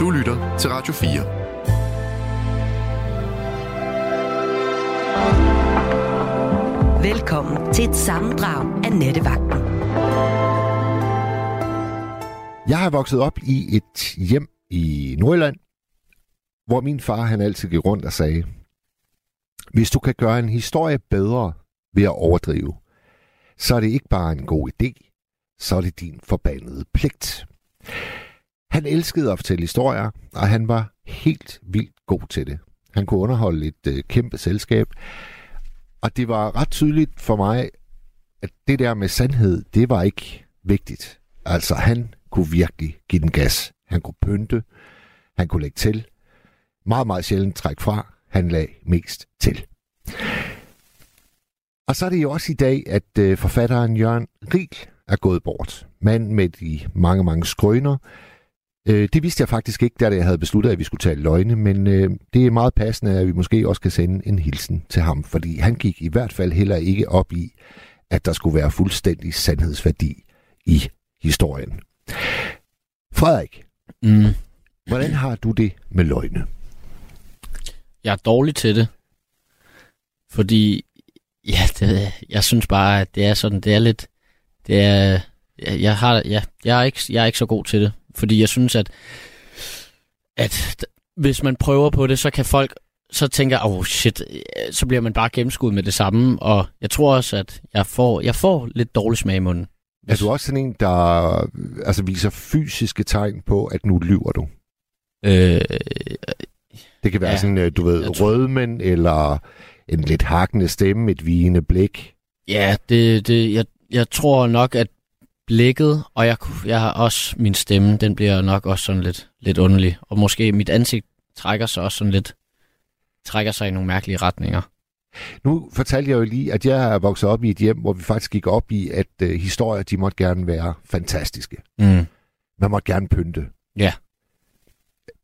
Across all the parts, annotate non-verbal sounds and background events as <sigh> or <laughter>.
Du lytter til Radio 4. Velkommen til et sammendrag af Nettevagten. Jeg har vokset op i et hjem i Nordjylland, hvor min far han altid gik rundt og sagde, hvis du kan gøre en historie bedre ved at overdrive, så er det ikke bare en god idé, så er det din forbandede pligt. Han elskede at fortælle historier, og han var helt vildt god til det. Han kunne underholde et øh, kæmpe selskab, og det var ret tydeligt for mig, at det der med sandhed, det var ikke vigtigt. Altså, han kunne virkelig give den gas. Han kunne pynte, han kunne lægge til. Meget, meget sjældent trække fra. Han lagde mest til. Og så er det jo også i dag, at øh, forfatteren Jørgen Riel er gået bort. Mand med de mange, mange skrøner. Øh, det vidste jeg faktisk ikke, da jeg havde besluttet, at vi skulle tale løgne, men øh, det er meget passende, at vi måske også kan sende en hilsen til ham, fordi han gik i hvert fald heller ikke op i, at der skulle være fuldstændig sandhedsværdi i historien. Frederik, mm. hvordan har du det med løgne? Jeg er dårlig til det, fordi ja, det, jeg synes bare, at det er sådan, det er lidt, det er, jeg, jeg har, ja, jeg er ikke, jeg er ikke så god til det, fordi jeg synes, at, at hvis man prøver på det, så kan folk så tænker jeg, oh shit, så bliver man bare gennemskuddet med det samme, og jeg tror også, at jeg får, jeg får lidt dårlig smag i munden. Er du også sådan en, der altså, viser fysiske tegn på, at nu lyver du? Øh, det kan være ja, sådan, øh, du ved, tror... rødmænd, eller en lidt hakkende stemme, et vigende blik. Ja, det, det, jeg, jeg tror nok, at blikket, og jeg, jeg har også min stemme, den bliver nok også sådan lidt, lidt underlig. Og måske mit ansigt trækker sig også sådan lidt, trækker sig i nogle mærkelige retninger. Nu fortalte jeg jo lige, at jeg er vokset op i et hjem, hvor vi faktisk gik op i, at uh, historier, de måtte gerne være fantastiske. Mm. Man måtte gerne pynte. Ja.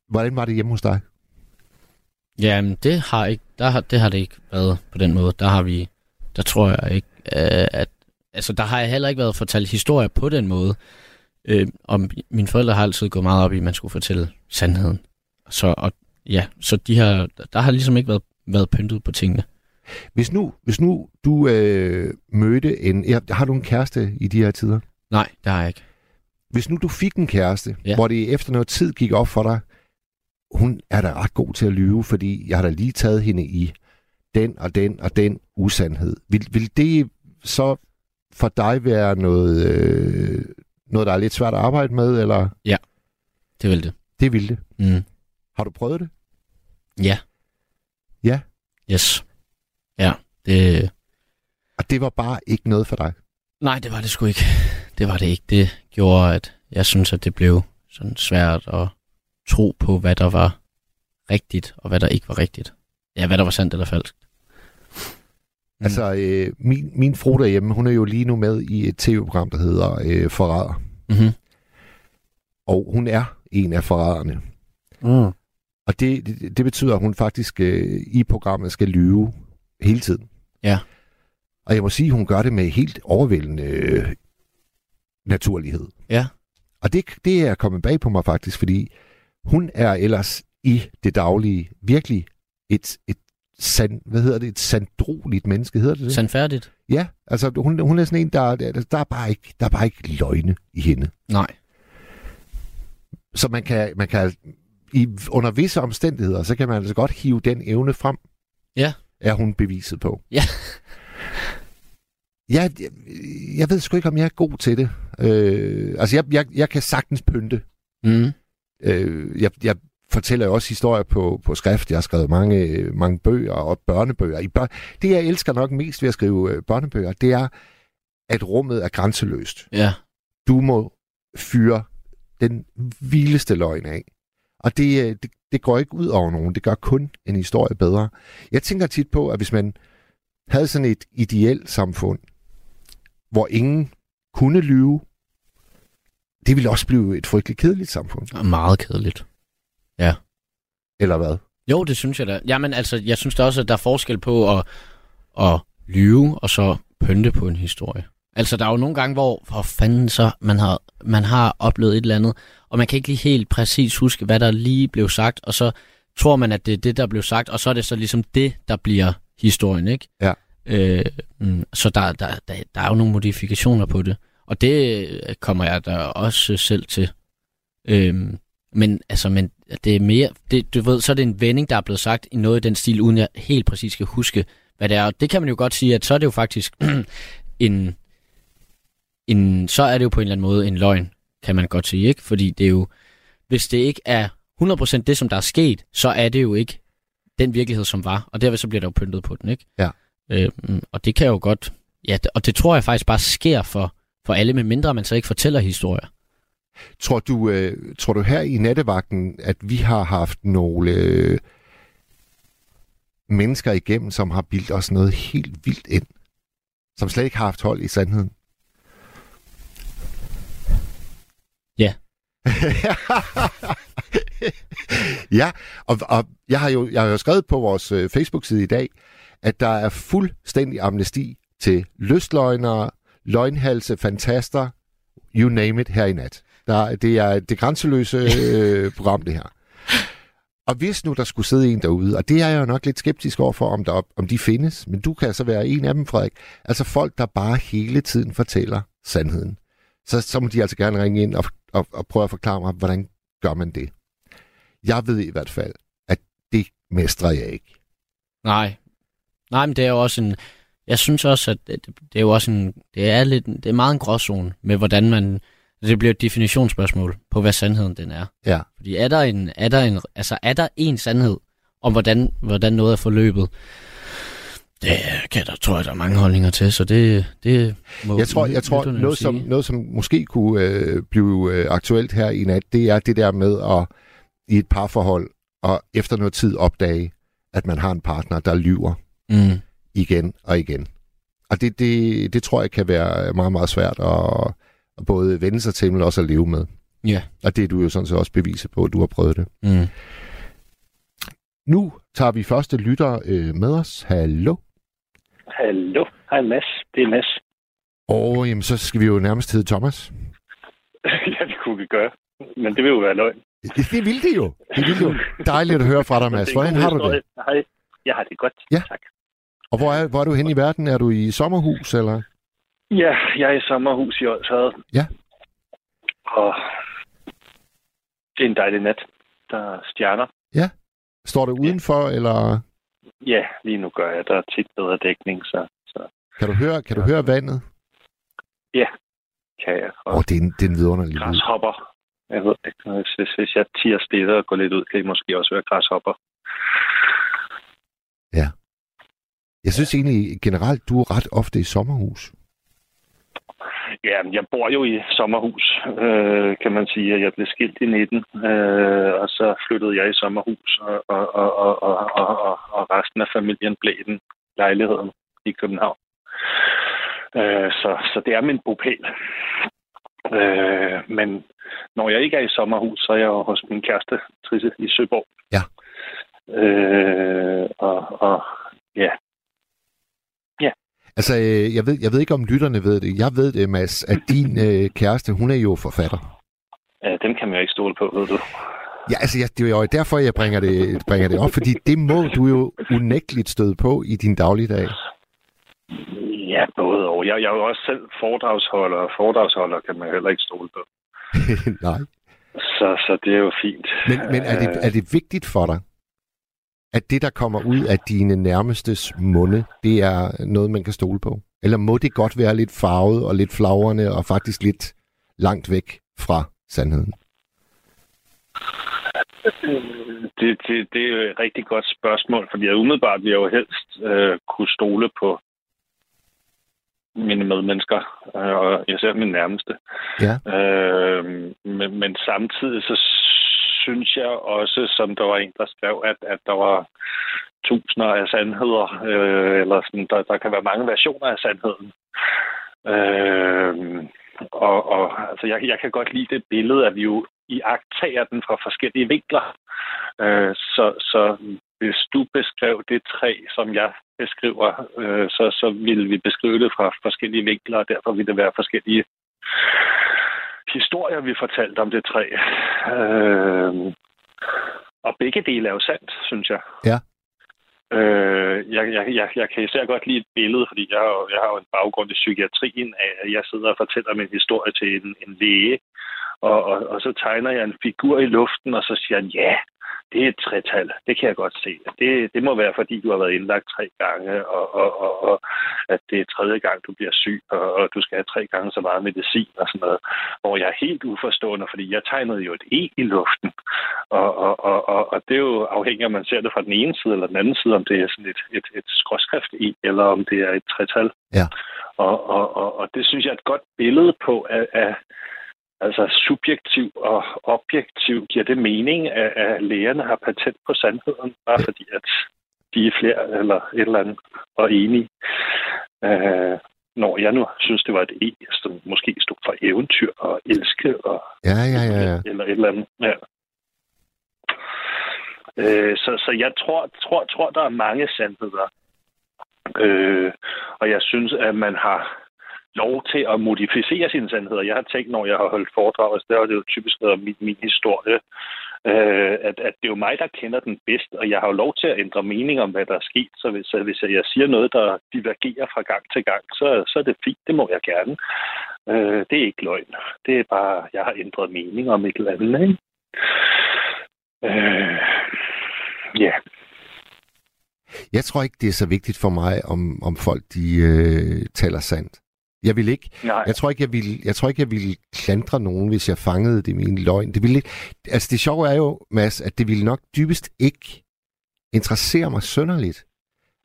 Hvordan var det hjemme hos dig? Jamen, det har, ikke, der har, det har det ikke været på den måde. Der har vi, der tror jeg ikke, uh, at, altså der har jeg heller ikke været fortalt historier på den måde. Uh, og mine forældre har altid gået meget op i, at man skulle fortælle sandheden. Så, og, ja, så de har, der har ligesom ikke været, været pyntet på tingene. Hvis nu, hvis nu du øh, mødte en... Ja, har du en kæreste i de her tider? Nej, det har jeg ikke. Hvis nu du fik en kæreste, ja. hvor det efter noget tid gik op for dig, hun er da ret god til at lyve, fordi jeg har da lige taget hende i den og den og den usandhed. Vil, vil det så for dig være noget, øh, noget, der er lidt svært at arbejde med, eller? Ja, det vil det. Det vil det? Mm. Har du prøvet det? Ja. Ja? Yes. Ja, det... Og det var bare ikke noget for dig? Nej, det var det sgu ikke. Det var det ikke. Det gjorde, at jeg synes, at det blev sådan svært at tro på, hvad der var rigtigt, og hvad der ikke var rigtigt. Ja, hvad der var sandt eller falsk. Mm. Altså, øh, min, min fru derhjemme, hun er jo lige nu med i et tv-program, der hedder øh, Forræder. Mm-hmm. Og hun er en af forræderne. Mm. Og det, det, det betyder, at hun faktisk øh, i programmet skal lyve hele tiden. Ja. Og jeg må sige, at hun gør det med helt overvældende øh, naturlighed. Ja. Og det, det er kommet bag på mig faktisk, fordi hun er ellers i det daglige virkelig et, et sand, hvad hedder det, et sandroligt menneske, hedder det det? Sandfærdigt? Ja, altså hun, hun er sådan en, der, der, der, er bare ikke, der er bare ikke løgne i hende. Nej. Så man kan, man kan i, under visse omstændigheder, så kan man altså godt hive den evne frem. Ja. Er hun beviset på. Ja. jeg, jeg, jeg ved sgu ikke, om jeg er god til det. Øh, altså, jeg, jeg, jeg kan sagtens pynte. Mm. Øh, jeg, jeg fortæller jo også historier på, på skrift. Jeg har skrevet mange, mange bøger og børnebøger. I bør, det, jeg elsker nok mest ved at skrive øh, børnebøger, det er, at rummet er grænseløst. Ja. Du må fyre den vildeste løgn af. Og det, øh, det, det går ikke ud over nogen. Det gør kun en historie bedre. Jeg tænker tit på, at hvis man havde sådan et ideelt samfund, hvor ingen kunne lyve, det ville også blive et frygteligt kedeligt samfund. Ja, meget kedeligt. Ja. Eller hvad? Jo, det synes jeg da. Jamen altså, jeg synes da også, at der er forskel på at, at lyve og så pynte på en historie. Altså, der er jo nogle gange, hvor for fanden så man har, man har oplevet et eller andet, og man kan ikke lige helt præcis huske, hvad der lige blev sagt, og så tror man, at det er det, der blev sagt, og så er det så ligesom det, der bliver historien, ikke? Ja. Øh, mm, så der, der, der, der er jo nogle modifikationer på det, og det kommer jeg da også selv til. Øh, men altså, men det er mere, det, du ved, så er det en vending, der er blevet sagt i noget i den stil, uden jeg helt præcis skal huske, hvad det er. Og det kan man jo godt sige, at så er det jo faktisk <clears throat> en, en, så er det jo på en eller anden måde en løgn, kan man godt sige, ikke? Fordi det er jo, hvis det ikke er 100% det, som der er sket, så er det jo ikke den virkelighed, som var. Og derved så bliver der jo pyntet på den, ikke? Ja. Øhm, og det kan jo godt, ja, og det tror jeg faktisk bare sker for, for alle, med mindre man så ikke fortæller historier. Tror du, øh, tror du her i nattevagten, at vi har haft nogle øh, mennesker igennem, som har bildt os noget helt vildt ind? Som slet ikke har haft hold i sandheden? Ja. <laughs> ja, og, og jeg, har jo, jeg har jo skrevet på vores øh, Facebook-side i dag, at der er fuldstændig amnesti til lystløgnere, løgnhalse, fantaster, you name it, her i nat. Der, det er det grænseløse øh, <laughs> program, det her. Og hvis nu der skulle sidde en derude, og det er jeg jo nok lidt skeptisk overfor, om, der, om de findes, men du kan så være en af dem, Frederik. Altså folk, der bare hele tiden fortæller sandheden. Så, så må de altså gerne ringe ind og, og, og prøve at forklare mig, hvordan gør man det. Jeg ved i hvert fald, at det mestrer jeg ikke. Nej. Nej, men det er jo også en... Jeg synes også, at det, det er jo også en... Det er, lidt, det er meget en gråzone med, hvordan man det bliver et definitionsspørgsmål på, hvad sandheden den er. Ja. Fordi er der en, er der en, altså er der en sandhed om, hvordan, hvordan noget er forløbet? Det kan der, tror jeg, der er mange holdninger til, så det, det må Jeg tror, jeg tror noget, som, noget, som måske kunne øh, blive øh, aktuelt her i nat, det er det der med at i et parforhold og efter noget tid opdage, at man har en partner, der lyver mm. igen og igen. Og det, det, det tror jeg kan være meget, meget svært at at både vende sig til, men også at leve med. Ja. Og det er du jo sådan set også beviset på, at du har prøvet det. Mm. Nu tager vi første lytter øh, med os. Hallo? Hallo. Hej Mads. Det er Mads. Og jamen, så skal vi jo nærmest hedde Thomas. <laughs> ja, det kunne vi gøre. Men det vil jo være løgn. Det, det vil det jo. Det vil jo. Dejligt at høre fra dig, <laughs> Mads. Hvordan har du det? Hej. Jeg har det godt. Ja. Tak. Og hvor er, hvor er du hen i verden? Er du i sommerhus, eller? Ja, jeg er i sommerhus i Odshavet. Ja. Og det er en dejlig nat. Der er stjerner. Ja. Står du udenfor, ja. eller? Ja, lige nu gør jeg. Der er tit bedre dækning, så... så. Kan du høre, kan du høre vandet? Ja, kan jeg. Åh, oh, det er en, det er en vidunderlig lyd. Græshopper. Jeg ved ikke, hvis, hvis jeg tiger steder og går lidt ud, kan I måske også høre græshopper. Ja. Jeg synes egentlig generelt, du er ret ofte i sommerhus. Ja, jeg bor jo i sommerhus, øh, kan man sige. Jeg blev skilt i 19, øh, og så flyttede jeg i sommerhus, og, og, og, og, og, og, og resten af familien blev i den lejligheden i København. Øh, så, så det er min bopæl. Øh, men når jeg ikke er i sommerhus, så er jeg jo hos min kæreste, Trisse, i Søborg. Ja. Øh, og, og ja, Altså, øh, jeg ved, jeg ved ikke, om lytterne ved det. Jeg ved det, Mads, at din <clears throat> øh, kæreste, hun er jo forfatter. Ja, dem kan man jo ikke stole på, ved du. Ja, altså, jeg, det er jo derfor, jeg bringer det, bringer det op, fordi det må du jo unægteligt støde på i din dagligdag. Ja, både og. Jeg, jeg er jo også selv foredragsholder, og foredragsholder kan man heller ikke stole på. <laughs> Nej. Så, så det er jo fint. Men, men er, det, er det vigtigt for dig, at det, der kommer ud af dine nærmestes munde, det er noget, man kan stole på? Eller må det godt være lidt farvet og lidt flagrende og faktisk lidt langt væk fra sandheden? Det, det, det er et rigtig godt spørgsmål, fordi jeg umiddelbart vil jeg jo helst øh, kunne stole på mine medmennesker, øh, og især min nærmeste. Ja. Øh, men, men samtidig så synes jeg også, som der var en, der skrev, at, at der var tusinder af sandheder, øh, eller sådan, der, der kan være mange versioner af sandheden. Øh, og, og altså, jeg, jeg kan godt lide det billede, at vi jo i den fra forskellige vinkler. Øh, så, så hvis du beskrev det træ, som jeg beskriver, øh, så, så ville vi beskrive det fra forskellige vinkler, og derfor ville det være forskellige historier, vi fortalte om det træ. Øh, og begge dele er jo sandt, synes jeg. Ja. Øh, jeg, jeg, jeg, jeg kan især godt lide et billede, fordi jeg har, jeg har jo en baggrund i psykiatrien af, at jeg sidder og fortæller min historie til en, en læge, og, og, og så tegner jeg en figur i luften, og så siger han, ja, det er et tretal. Det kan jeg godt se. Det, det må være, fordi du har været indlagt tre gange, og, og, og, og at det er tredje gang, du bliver syg, og, og du skal have tre gange så meget medicin og sådan noget. Hvor jeg er helt uforstående, fordi jeg tegnede jo et E i luften. Og, og, og, og, og det er jo afhængigt, om man ser det fra den ene side eller den anden side, om det er sådan et, et, et skråskrift E, eller om det er et tretal. Ja. Og, og, og, og det synes jeg er et godt billede på, at, at Altså subjektiv og objektiv giver det mening, at, at lægerne har patent på sandheden, bare fordi at de er flere eller et eller andet og enige. Uh, når jeg nu synes, det var et E, som måske stod for eventyr og elske og Ja, ja, ja, ja. eller et eller andet. Ja. Øh, så, så jeg tror, tror, tror, der er mange sandheder. Øh, og jeg synes, at man har lov til at modificere sine sandheder. Jeg har tænkt, når jeg har holdt foredrag, altså, der er det jo typisk noget om min, min historie, øh, at, at det er jo mig, der kender den bedst, og jeg har jo lov til at ændre mening om, hvad der er sket. Så hvis, hvis jeg siger noget, der divergerer fra gang til gang, så, så er det fint. Det må jeg gerne. Øh, det er ikke løgn. Det er bare, jeg har ændret mening om et eller andet. Ikke? Øh, ja. Jeg tror ikke, det er så vigtigt for mig, om, om folk de øh, taler sandt. Jeg vil ikke. Nej. Jeg tror ikke, jeg vil, jeg tror ikke, jeg ville klandre nogen, hvis jeg fangede det i min løgn. Det ville ikke, altså det sjove er jo, Mads, at det ville nok dybest ikke interessere mig sønderligt.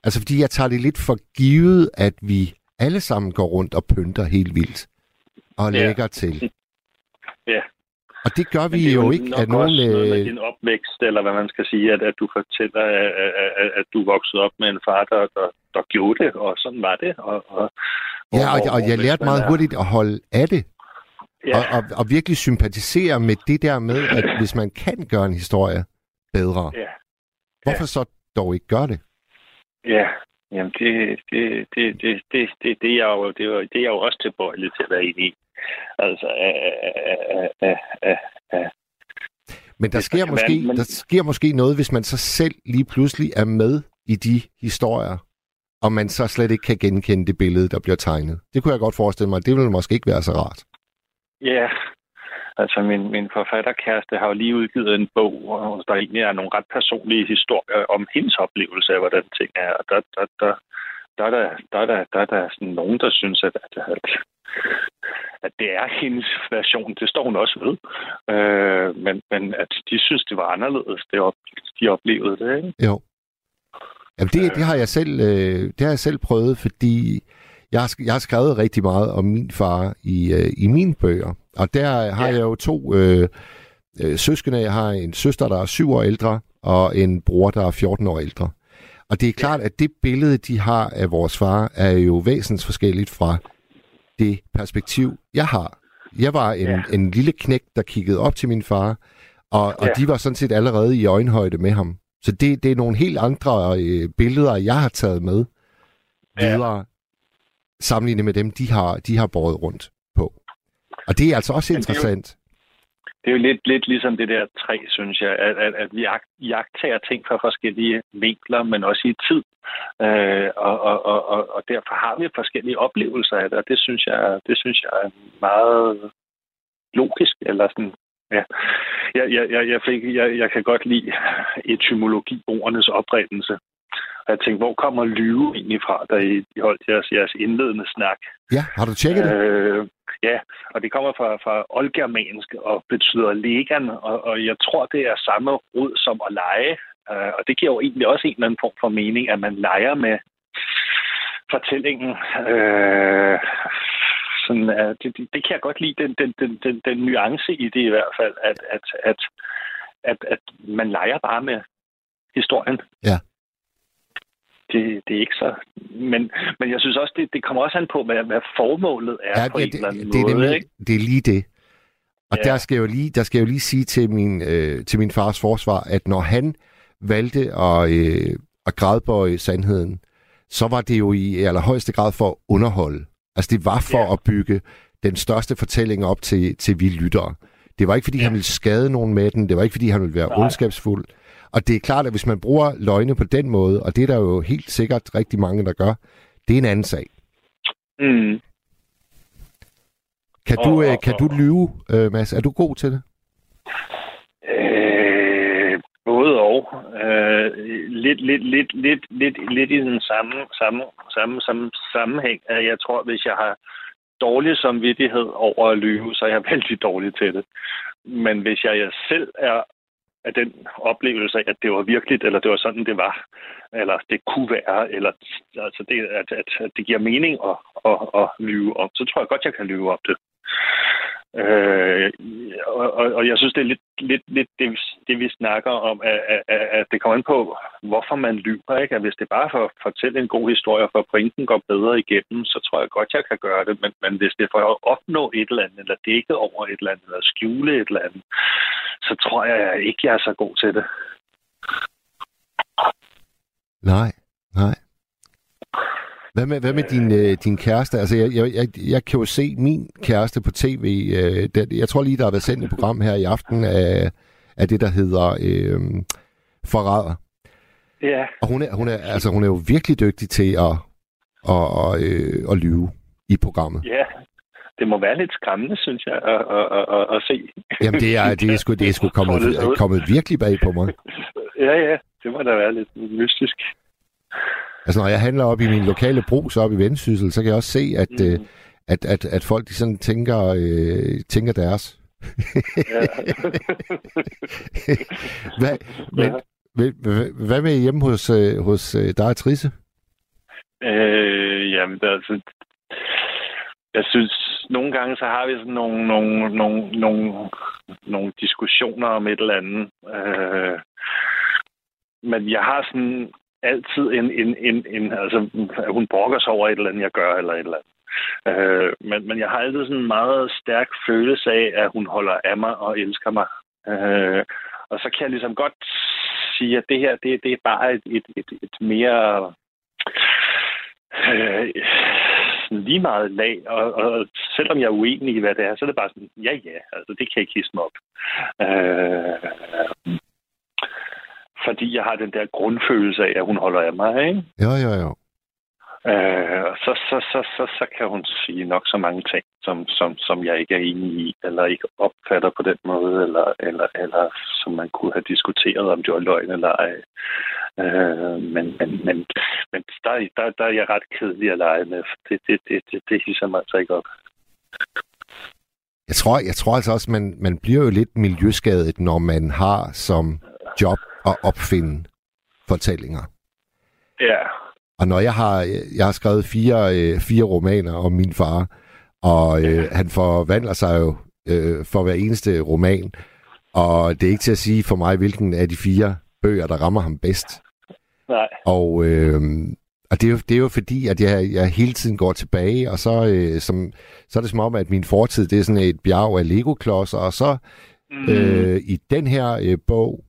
Altså fordi jeg tager det lidt for givet, at vi alle sammen går rundt og pynter helt vildt. Og Ja. lægger til. <laughs> Ja. Og det gør vi det jo ikke, at nogen... også noget med Øh, din opvækst, eller hvad man skal sige, at, at du fortæller, at, at, at, at du voksede op med en far, der, der, der gjorde det, og sådan var det. Og, og, ja, og, og jeg hvis lærte man meget er- hurtigt at holde af det. Ja, Og, og, og virkelig sympatisere med det der med, at hvis man kan gøre en historie bedre, ja, hvorfor så dog ikke gøre det? ja. Jamen, det, det, det, det, det, det, det, er jeg jo, det, er jo, det er jeg jo også tilbøjelig til at være enig i. Altså, øh, øh, øh, øh, Men der sker, måske, være, men- der sker måske noget, hvis man så selv lige pludselig er med i de historier, og man så slet ikke kan genkende det billede, der bliver tegnet. Det kunne jeg godt forestille mig. Det ville måske ikke være så rart. Ja, altså min, min forfatterkæreste har jo lige udgivet en bog, hvor der egentlig er nogle ret personlige historier om hendes oplevelse af, hvordan ting er. Og der, der, der, der, er der, der, er der, der, er der sådan nogen, der synes, at, at, at, at det er hendes version. Det står hun også ved. Øh, men, men at de synes, det var anderledes, det op, de oplevede det. Ikke? Jo. Jamen det, det, har jeg selv, øh, det har jeg selv prøvet, fordi jeg har, jeg har skrevet rigtig meget om min far i, øh, i mine bøger. Og der har Ja. jeg jo to øh, øh, søskende. Jeg har en søster, der er syv år ældre, og en bror, der er 14 år ældre. Og det er klart, at det billede, de har af vores far, er jo væsens forskelligt fra det perspektiv, jeg har. Jeg var en, Ja. en lille knæk, der kiggede op til min far, og, og Ja. de var sådan set allerede i øjenhøjde med ham. Så det, det er nogle helt andre øh, billeder, jeg har taget med Ja. videre, sammenlignet med dem, de har, de har båret rundt på. Og det er altså også Men det interessant. Det er jo lidt, lidt ligesom det der træ, synes jeg, at, at, at vi jagtager ting fra forskellige vinkler, men også i tid. Øh, og, og, og, og, og derfor har vi forskellige oplevelser af det, og det synes jeg, det synes jeg er meget logisk, eller sådan, ja. Jeg, jeg, jeg, jeg, fik, jeg, jeg kan godt lide etymologi, ordenes oprindelse. Og jeg tænkte, hvor kommer lyve egentlig fra, da I, I holdt jeres, jeres indledende snak? Ja, har du tjekket det? Øh, ja, og det kommer fra, fra oldgermansk og betyder legan, og, og jeg tror, det er samme rod som at lege. Øh, og det giver jo egentlig også en eller anden form for mening, at man leger med fortællingen. Øh, sådan, uh, det, det, det kan jeg godt lide, den, den, den, den, den nuance i det i hvert fald, at, at, at, at, at man leger bare med historien. Ja. Det, det er ikke så... Men, men jeg synes også, det, det kommer også an på, hvad, hvad formålet er Ja, på ja, en det, eller anden det, er måde. nemlig, ikke? det er lige det. Og Ja. der, skal jeg jo lige, der skal jeg jo lige sige til min, øh, til min fars forsvar, at når han valgte at, øh, at gradbøje sandheden, så var det jo i allerhøjeste grad for at underholde. Altså det var for ja. at bygge den største fortælling op til, til vi lyttere. Det var ikke, fordi ja. han ville skade nogen med den. Det var ikke, fordi han ville være Nej. ondskabsfuld. Og det er klart, at hvis man bruger løgne på den måde, og det er der jo helt sikkert rigtig mange, der gør, det er en anden sag. Mm. Kan, du, og, øh, kan og, du lyve, øh, Mads? Er du god til det? Øh, både og. Øh, lidt, lidt, lidt, lidt, lidt, lidt i den samme, samme, samme, samme sammenhæng. Jeg tror, hvis jeg har dårlig samvittighed over at lyve, så er jeg <laughs> vældig dårlig til det. Men hvis jeg selv er af den oplevelse af, at det var virkeligt, eller det var sådan, det var, eller det kunne være, eller altså det, at, at, at det giver mening at, at, at lyve om, så tror jeg godt, jeg kan lyve om det. Øh, og, og jeg synes, det er lidt, lidt, lidt det, det, vi snakker om, at, at, at det kommer an på, hvorfor man lyver. Ikke? At hvis det bare for at fortælle en god historie, for at pointen går bedre igennem, så tror jeg godt, jeg kan gøre det. Men, men hvis det er for at opnå et eller andet, eller dække over et eller andet, eller skjule et eller andet, så tror jeg ikke, jeg er så god til det. Nej, nej. Hvad med, hvad med din, øh, din kæreste? Altså, jeg, jeg, jeg, jeg kan jo se min kæreste på tv. Øh, der, jeg tror lige, der har været sendt et program her i aften af, af det, der hedder øh, Forræder. Ja. Og hun er, hun, er, altså, hun er jo virkelig dygtig til at, at, at, øh, at lyve i programmet. Ja, det må være lidt skræmmende, synes jeg, at, at, at, at se. Jamen, det er, det er sgu, det er sgu kommet, kommet virkelig bag på mig. Ja, ja, det må da være lidt mystisk. Altså, når jeg handler op i min lokale brug, op i Vendsyssel, så kan jeg også se, at, mm. øh, at, at, at folk de sådan tænker, øh, tænker deres. <laughs> hvad, men, ja. hvad, hvad med hjemme hos, øh, hos øh, dig og Trisse? Øh, jamen, der, altså, jeg synes, nogle gange så har vi sådan nogle, nogle, nogle, nogle, nogle diskussioner om et eller andet. Øh, men jeg har sådan altid en, en, en, en altså, at hun brokker sig over et eller andet, jeg gør, eller et eller andet. Øh, men, men jeg har altid sådan en meget stærk følelse af, at hun holder af mig og elsker mig. Øh, og så kan jeg ligesom godt sige, at det her, det, det er bare et, et, et, et mere øh, lige meget lag, og, og selvom jeg er uenig i, hvad det er, så er det bare sådan, ja, ja, altså det kan jeg ikke hisse mig op. Øh, fordi jeg har den der grundfølelse af, at hun holder af mig, ikke? Jo, jo, jo. Øh, så, så, så, så, så kan hun sige nok så mange ting, som, som, som jeg ikke er enig i, eller ikke opfatter på den måde, eller, eller, eller som man kunne have diskuteret, om det var løgn eller ej. Øh, men men, men, men der, der, der er jeg ret kedelig at lege med. Det, det, det, det, det hisser mig altså ikke op. Jeg tror, jeg tror altså også, man, man bliver jo lidt miljøskadet, når man har som job at opfinde fortællinger. Ja. Og når jeg har, jeg har skrevet fire, øh, fire romaner om min far, og øh, ja. han forvandler sig jo øh, for hver eneste roman, og det er ikke til at sige for mig, hvilken af de fire bøger, der rammer ham bedst. Nej. Og, øh, og det, er jo, det er jo fordi, at jeg, jeg hele tiden går tilbage, og så, øh, som, så er det som om, at min fortid det er sådan et bjerg af Lego-klodser, og så mm. øh, i den her øh, bog,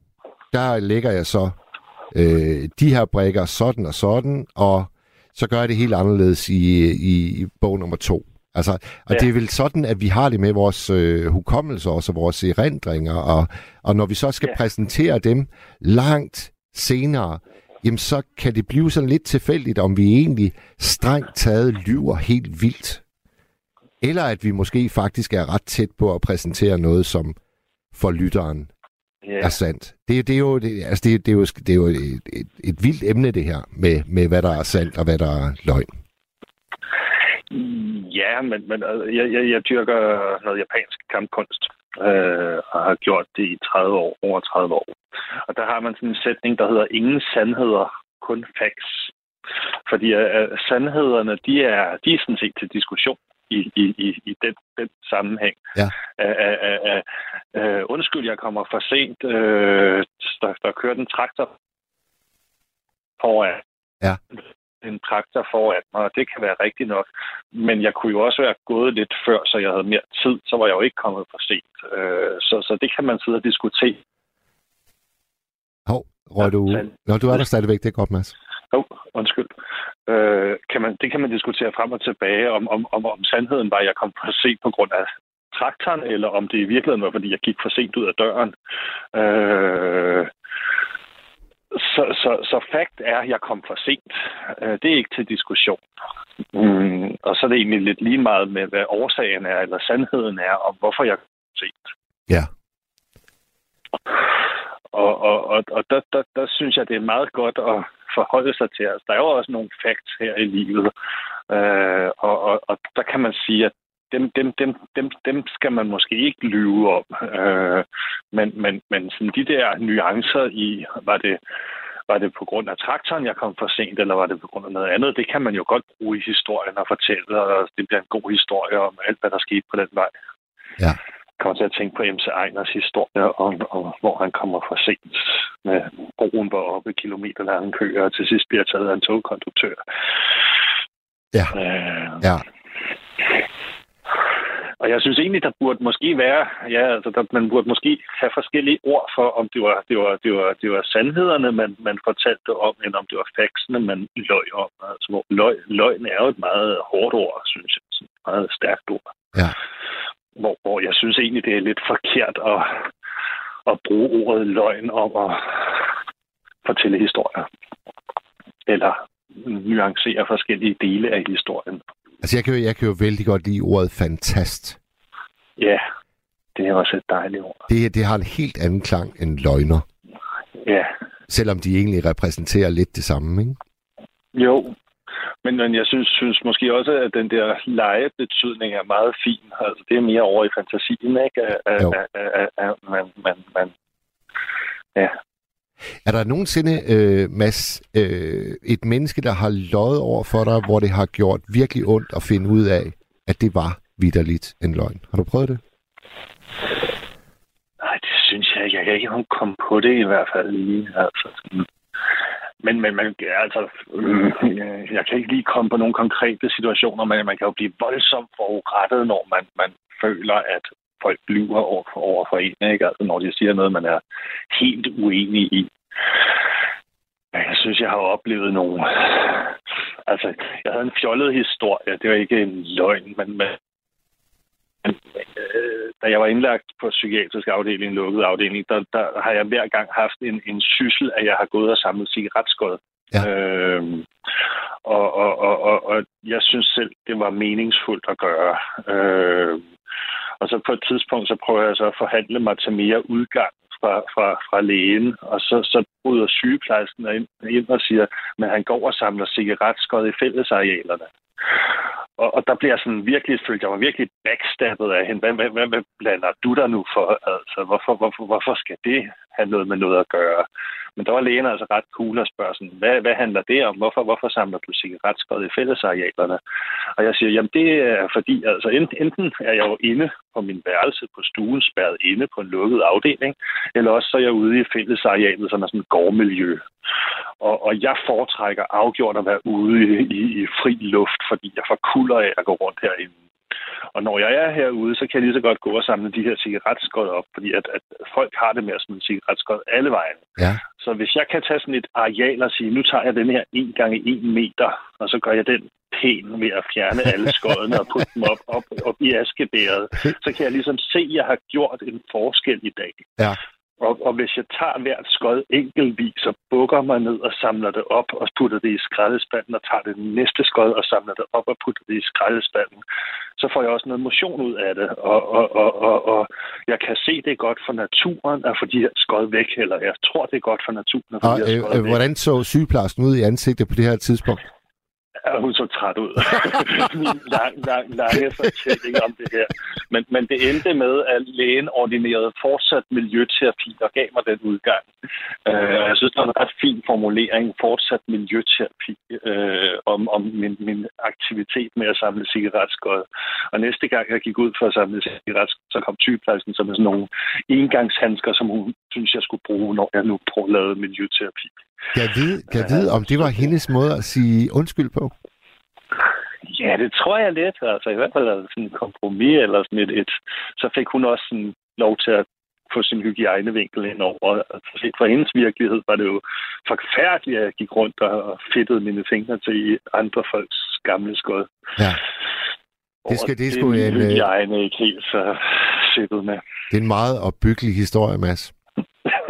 der lægger jeg så øh, de her brækker sådan og sådan, og så gør jeg det helt anderledes i, i, i bog nummer to. Altså, og ja. det er vel sådan, at vi har det med vores øh, hukommelse og vores erindringer, og, og når vi så skal ja. præsentere dem langt senere, jamen så kan det blive sådan lidt tilfældigt, om vi egentlig strengt taget lyver helt vildt. Eller at vi måske faktisk er ret tæt på at præsentere noget, som for lytteren yeah. er sandt. Det, det, er jo, det, altså det, det er jo, det er jo et, et, et vildt emne, det her, med, med hvad der er sandt og hvad der er løgn. Ja, men, men altså, jeg, jeg, jeg dyrker noget japansk kampkunst, øh, og har gjort det i 30 år, over 30 år. Og der har man sådan en sætning, der hedder, ingen sandheder, kun facts. Fordi uh, sandhederne, de er, de er sådan set til diskussion i, i, i, i den, den sammenhæng. Ja. Uh, uh, uh, uh, undskyld, jeg kommer for sent. Uh, der, der kører en traktor foran. Ja. En traktor foran mig, og det kan være rigtigt nok. Men jeg kunne jo også være gået lidt før, så jeg havde mere tid, så var jeg jo ikke kommet for sent. Uh, så, så det kan man sidde og diskutere. Hov, røg du... Nå, du er der stadigvæk. Det er godt, Mads. Jo, oh, undskyld. Øh, kan man, det kan man diskutere frem og tilbage, om, om, om, om sandheden var, at jeg kom for sent på grund af traktoren, eller om det i virkeligheden var, fordi jeg gik for sent ud af døren. Øh, så, så, så fakt er, at jeg kom for sent. Øh, det er ikke til diskussion. Mm, og så er det egentlig lidt lige meget med, hvad årsagen er, eller sandheden er, og hvorfor jeg kom for sent. Ja. Og, og, og, og der, der, der synes jeg, det er meget godt at forholde sig til. Altså, der er jo også nogle facts her i livet. Øh, og, og, og der kan man sige, at dem, dem, dem, dem, dem skal man måske ikke lyve om. Øh, men men, men sådan de der nuancer i, var det, var det på grund af traktoren, jeg kom for sent, eller var det på grund af noget andet? Det kan man jo godt bruge i historien og fortælle, og det bliver en god historie om alt, hvad der skete på den vej. Ja. Kommer til at tænke på MC Einers historie om, om, hvor han kommer for sent med broen var oppe kilometer lange køer, og til sidst bliver taget af en togkonduktør. Ja. Øh, Ja. og jeg synes egentlig, der burde måske være, ja, altså der, man burde måske have forskellige ord for, om det var, det var, det var, det var sandhederne, man, man fortalte om, eller om det var faxene, man løg om. Altså, hvor løg, løgn er jo et meget hårdt ord, synes jeg. Et meget stærkt ord. Ja. Hvor, hvor jeg synes egentlig, det er lidt forkert at, at bruge ordet løgn om at fortælle historier. Eller nuancere forskellige dele af historien. Altså, jeg kan, jo, jeg kan jo vældig godt lide ordet fantast. Ja, det er også et dejligt ord. Det, det har en helt anden klang end løgner. Ja, Selvom de egentlig repræsenterer lidt det samme, ikke? jo. Men, men jeg synes, synes måske også, at den der legebetydning er meget fin. Altså, det er mere over i fantasien, ikke? At, at, at, at, at man, man, man, ja. Er der nogensinde, øh, Mads, øh, et menneske, der har løjet over for dig, hvor det har gjort virkelig ondt at finde ud af, at det var vidderligt en løgn? Har du prøvet det? Nej, det synes jeg ikke. Jeg kan ikke komme på det i hvert fald lige. Altså, sådan men, men man, altså, øh, jeg- kan ikke lige komme på nogle konkrete situationer, men man kan jo blive voldsomt forurettet, når man, man føler, at folk lyver over for, over for en, ikke? Altså, når de siger noget, man er helt uenig i. Jeg synes, jeg har oplevet nogle... Altså, jeg havde en fjollet historie. Det var ikke en løgn, men, men øh, da jeg var indlagt på psykiatrisk afdeling, lukket afdeling, der, der har jeg hver gang haft en, en syssel, at jeg har gået og samlet cigaretskod. Ja. Øhm, og, og, og, og, og jeg synes selv, det var meningsfuldt at gøre. Øhm, og så på et tidspunkt, så prøver jeg så at forhandle mig til mere udgang fra, fra, fra lægen, og så, så bryder sygeplejersken ind, ind og siger, men han går og samler cigaretskod i fællesarealerne. Og, og der bliver sådan virkelig, følte jeg mig virkelig backstabbet af hende. Hvad, hvad, hvad, hvad blander du der nu for? Altså, hvorfor, hvorfor, hvorfor skal det have noget med noget at gøre? Men der var lægen altså ret cool og spørger sådan, hvad, hvad handler det om? Hvorfor, hvorfor samler du cigaretskod i fællesarealerne? Og jeg siger, jamen det er fordi, altså enten, enten er jeg jo inde på min værelse på stuen, spærret inde på en lukket afdeling, eller også så er jeg ude i fællesarealet, som er sådan et gårdmiljø. Og, og jeg foretrækker afgjort at være ude i, i, i fri luft, fordi jeg får kulder af at gå rundt herinde. Og når jeg er herude, så kan jeg lige så godt gå og samle de her cigaretskod op, fordi at, at folk har det med at smide cigaretskod alle vejen. Ja. Så hvis jeg kan tage sådan et areal og sige, nu tager jeg den her 1 gange 1 meter, og så gør jeg den pæn ved at fjerne alle skoddene og putte dem op, op, op i askebæret, så kan jeg ligesom se, at jeg har gjort en forskel i dag. Ja. Og, og hvis jeg tager hvert skod enkeltvis, så bukker mig ned og samler det op og putter det i skraldespanden og tager det næste skod og samler det op og putter det i skraldespanden, så får jeg også noget motion ud af det. Og, og, og, og, og jeg kan se, det er godt for naturen at få de her skod væk, eller jeg tror, det er godt for naturen at få Og de her skod øh, væk. hvordan så sygeplejersken ud i ansigtet på det her tidspunkt? Er hun så træt ud. <laughs> Min lang, lang, lange fortælling om det her. Men, men det endte med, at lægen ordinerede fortsat miljøterapi og gav mig den udgang. Uh, jeg synes, det var en ret fin formulering, fortsat miljøterapi, uh, om, om min, min aktivitet med at samle cigaretskod. Og næste gang, jeg gik ud for at samle cigaretskod, så kom sygeplejersken som sådan nogle engangshandsker, som hun synes, jeg skulle bruge, når jeg nu prøver at lave miljøterapi. Kan jeg vide, kan jeg vide om det var hendes måde at sige undskyld på? Ja, det tror jeg lidt. Altså i hvert fald er det sådan et kompromis, eller sådan et, et, så fik hun også sådan lov til at få sin hygiejnevinkel ind over. Altså, set fra hendes virkelighed var det jo forfærdeligt, at jeg gik rundt og fedtede mine fingre til andre folks gamle skod. Ja. Det skal det sgu en... Jeg er ikke helt så sippet med. Det er en meget opbyggelig historie, Mads.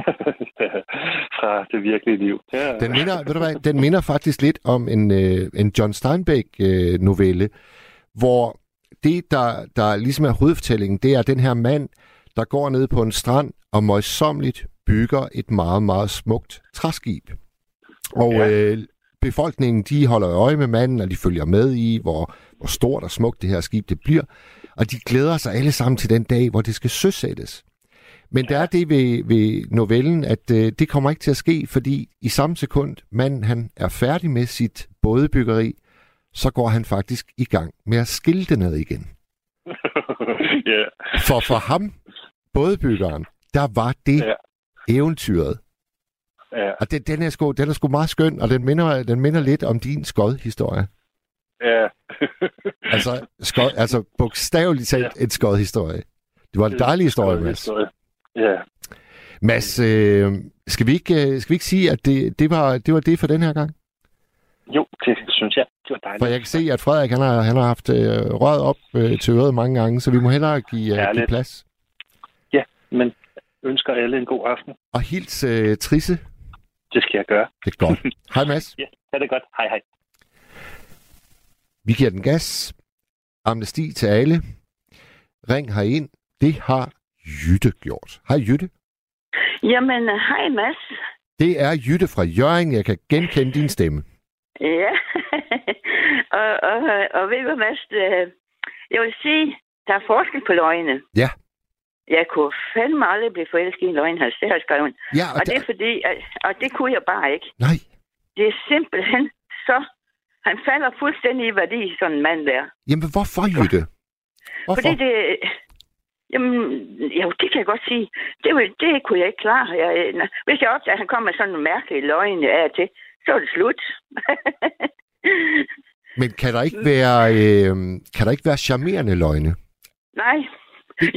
<laughs> Fra det virkelige liv. Ja. Den minder, ved du hvad, den minder faktisk lidt om en, øh, en John Steinbeck-novelle, øh, hvor det, der, der ligesom er hovedfortællingen, det er den her mand, der går ned på en strand og møjsommeligt bygger et meget, meget smukt træskib. Og Ja. øh, befolkningen, de holder øje med manden, og de følger med i, hvor, hvor stort og smukt det her skib det bliver. Og de glæder sig alle sammen til den dag, hvor det skal søsættes. Men der er det ved, ved novellen, at øh, det kommer ikke til at ske, fordi i samme sekund, manden han er færdig med sit bådebyggeri, så går han faktisk i gang med at skilte ned igen. <laughs> ja. For for ham, bådebyggeren, der var det Ja. eventyret. Ja. Og det, den, er sgu, den er sgu meget skøn, og den minder, den minder lidt om din skodhistorie. Ja. Altså, skod, altså bogstaveligt talt en skodhistorie. Det var en dejlig historie, Mads. Historie. Ja. Mads, øh, skal, vi ikke, øh, skal vi ikke sige, at det, det, var, det var det for den her gang? Jo, det synes jeg. Det var dejligt. For jeg kan se, at Frederik han har, han har haft øh, røret op øh, til øret mange gange, så vi må hellere give, øh, give plads. Ja, men ønsker alle en god aften. Og hils øh, Trisse. Det skal jeg gøre. Det er godt. <laughs> Hej Mads. Ja, det godt. Hej, hej. Vi giver den gas. Amnesti til alle. Ring herind. Det har Jytte gjort. Hej Jytte. Jamen, hej Mads. Det er Jytte fra Jørgen. Jeg kan genkende din stemme. Ja, <laughs> og, og, og ved du hvad, Mads? øh, Jeg vil sige, der er forskel på løgne. Ja. Jeg kunne fandme aldrig blive forelsket i en. Det har jeg skrevet. Ja, Og det er fordi, at, og det kunne jeg bare ikke. Nej, Det er simpelthen så... Han falder fuldstændig i værdi, sådan en mand der. jamen hvorfor Jytte? Hvorfor? Fordi det... Jamen, jo, det kan jeg godt sige. Det, det kunne jeg ikke klare. Jeg, hvis jeg opdager, at han kommer med sådan en mærkelig løgn af til, så er det slut. <laughs> Men kan der ikke være, øh, kan der ikke være charmerende løgne? Nej.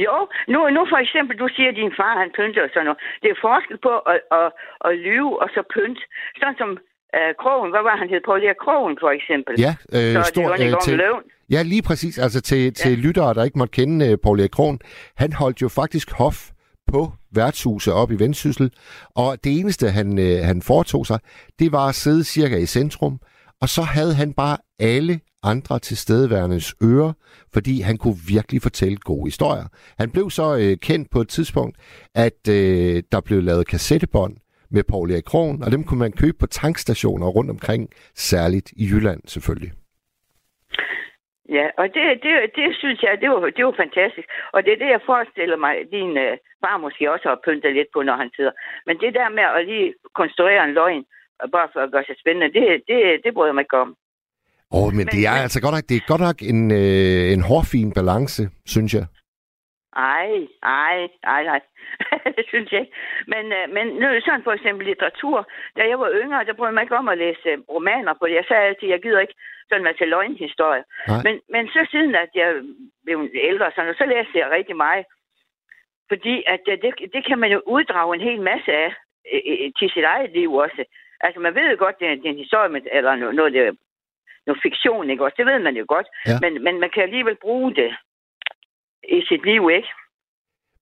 Jo, nu, nu for eksempel, du siger, at din far han pynter og sådan noget. Det er forskel på at, at, at lyve og så pynt. Sådan som uh, Krogen, hvad var han hed? Paul Krogen for eksempel. Ja, øh, så det stor, var ikke øh, om til, løvn. Ja, lige præcis. Altså til, til lyttere, der ikke måtte kende øh, Paul Erik Krohn, han holdt jo faktisk hof på værtshuset op i Vendsyssel, og det eneste, han, øh, han foretog sig, det var at sidde cirka i centrum, og så havde han bare alle andre tilstedeværendes ører, fordi han kunne virkelig fortælle gode historier. Han blev så øh, kendt på et tidspunkt, at øh, der blev lavet kassettebånd med Paul Erik Krohn, og dem kunne man købe på tankstationer rundt omkring, særligt i Jylland selvfølgelig. Ja, og det, det, det synes jeg, det var, det var fantastisk. Og det er det, jeg forestiller mig, din øh, far måske også har pyntet lidt på, når han sidder. Men det der med at lige konstruere en løgn, og bare for at gøre sig spændende, det, det, det bryder jeg mig ikke om. Åh, oh, men, Men- det er men- altså godt nok, det er godt nok en, øh, en hårfin balance, synes jeg. Ej, ej, ej, nej. <laughs> det synes jeg ikke. Men, øh, men nu det sådan for eksempel litteratur. Da jeg var yngre, der brød jeg mig ikke om at læse øh, romaner, for jeg sagde altid, jeg gider ikke sådan en masse løgnhistorie. Nej. Men, men så siden, at jeg blev ældre, og sådan, noget, så læste jeg rigtig meget. Fordi at øh, det, det kan man jo uddrage en hel masse af øh, øh, til sit eget liv også. Altså man ved jo godt, det er, det er en historie, med, eller noget, noget, det, noget fiktion, ikke også? Det ved man jo godt. Ja. Men, men man kan alligevel bruge det i sit liv, ikke?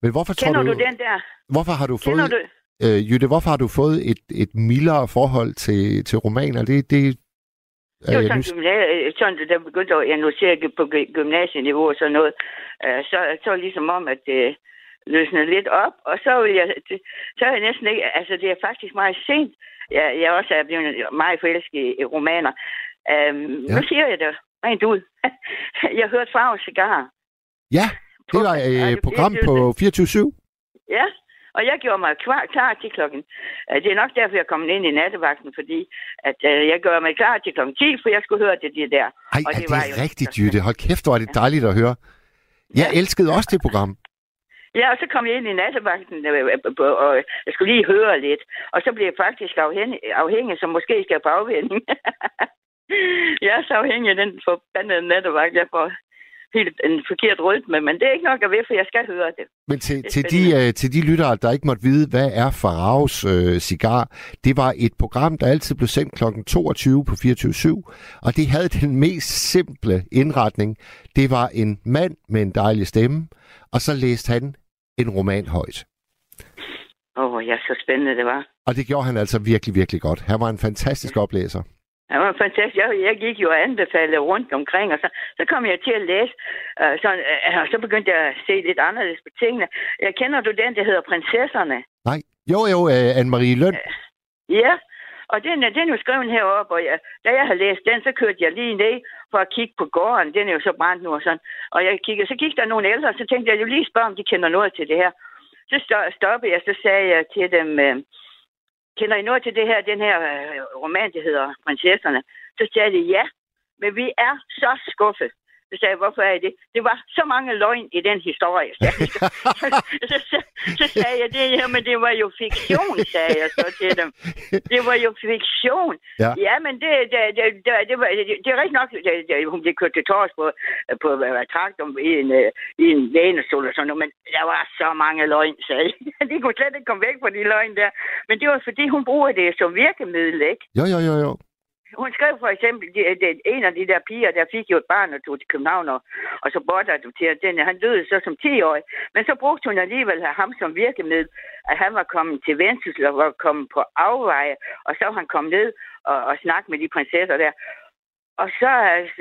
Men hvorfor tror Kender du, du den der? hvorfor har du Kender fået, du? øh, Jytte, hvorfor har du fået et, et mildere forhold til, til romaner? Det, det, Det var øh, sådan, nu- gymna- sådan der begyndte at analysere på gy- gymnasieniveau og sådan noget. Øh, Så, så ligesom om, at det løsnede lidt op, og så vil jeg, så er jeg næsten ikke, altså det er faktisk meget sent. Jeg, jeg også er blevet meget forelsket i, romaner. Øhm, Ja. ja. Nu siger jeg det rent ud. <laughs> jeg har hørt Farve Cigar. ja, det var Ja, et program på 24-7. Ja, og jeg gjorde mig klar, klar til klokken. øh, Det er nok derfor, jeg er kommet ind i nattevagten, fordi at, øh, jeg gør mig klar til klokken 10, for jeg skulle høre det, det der. Ej, Og er det det var jo- rigtigt, Jytte? Hold kæft, hvor er det dejligt at høre. Jeg elskede også det program. Ja, og så kom jeg ind i nattevagten, øh, øh, og jeg skulle lige høre lidt. Og så blev jeg faktisk afhængig, afhængig som måske skal på afvinding. <laughs> jeg er så afhængig af den forbandede nattevagt, jeg får. Helt en forkert rytme, men det er ikke nok at ved, for jeg skal høre det. Men til, Det til, de, uh, til de lyttere, der ikke måtte vide, hvad er Faraos uh, cigar, det var et program, der altid blev sendt kl. 22 på 24-7, og det havde den mest simple indretning. Det var en mand med en dejlig stemme, og så læste han en roman højt. Åh, oh, ja, så spændende det var. Og det gjorde han altså virkelig, virkelig godt. Han var en fantastisk oplæser. Det var fantastisk. Jeg, jeg gik jo og anbefalede rundt omkring, og så, så kom jeg til at læse, uh, sådan, uh, og så begyndte jeg at se lidt anderledes på tingene. Jeg kender du den, der hedder Prinsesserne? Nej, jo jo, uh, Anne-Marie Løn. Ja, og den, er- den er jo skrevet heroppe, og jeg, da jeg havde læst den, så kørte jeg lige ned for at kigge på gården. Den er jo så brændt nu og sådan. Og jeg kiggede, så gik der nogle ældre, så tænkte jeg jo lige spørge, om de kender noget til det her. Så sto- stoppede jeg, så sagde jeg til dem, øh, kender I noget til det her, den her øh, roman, der hedder Prinsesserne? Så sagde de, ja, men vi er så skuffet. Så sagde jeg, hvorfor er det? Det var så mange løgn i den historie. sagde jeg. <laughs> så, så, så sagde jeg, det her, men det var jo fiktion, sagde jeg så til dem. Det var jo fiktion. Ja. ja men det, det, det, det, det, var, det, det er rigtig nok, det, det, hun blev kørt til tors på, på hvad, traktor i en, øh, i en lænestol og sådan noget, men der var så mange løgn, sagde jeg. <laughs> De kunne slet ikke komme væk fra de løgn der. Men det var fordi, hun bruger det som virkemiddel, ikke? Jo, jo, jo, jo. Hun skrev for eksempel, det, en af de der piger, der fik jo et barn og tog til København, og, og så bortadopterede den. Han døde så som 10-årig. Men så brugte hun alligevel ham som virkemiddel, at han var kommet til Vendsyssel og var kommet på afveje, og så han kom ned og, og snakket med de prinsesser der. Og så,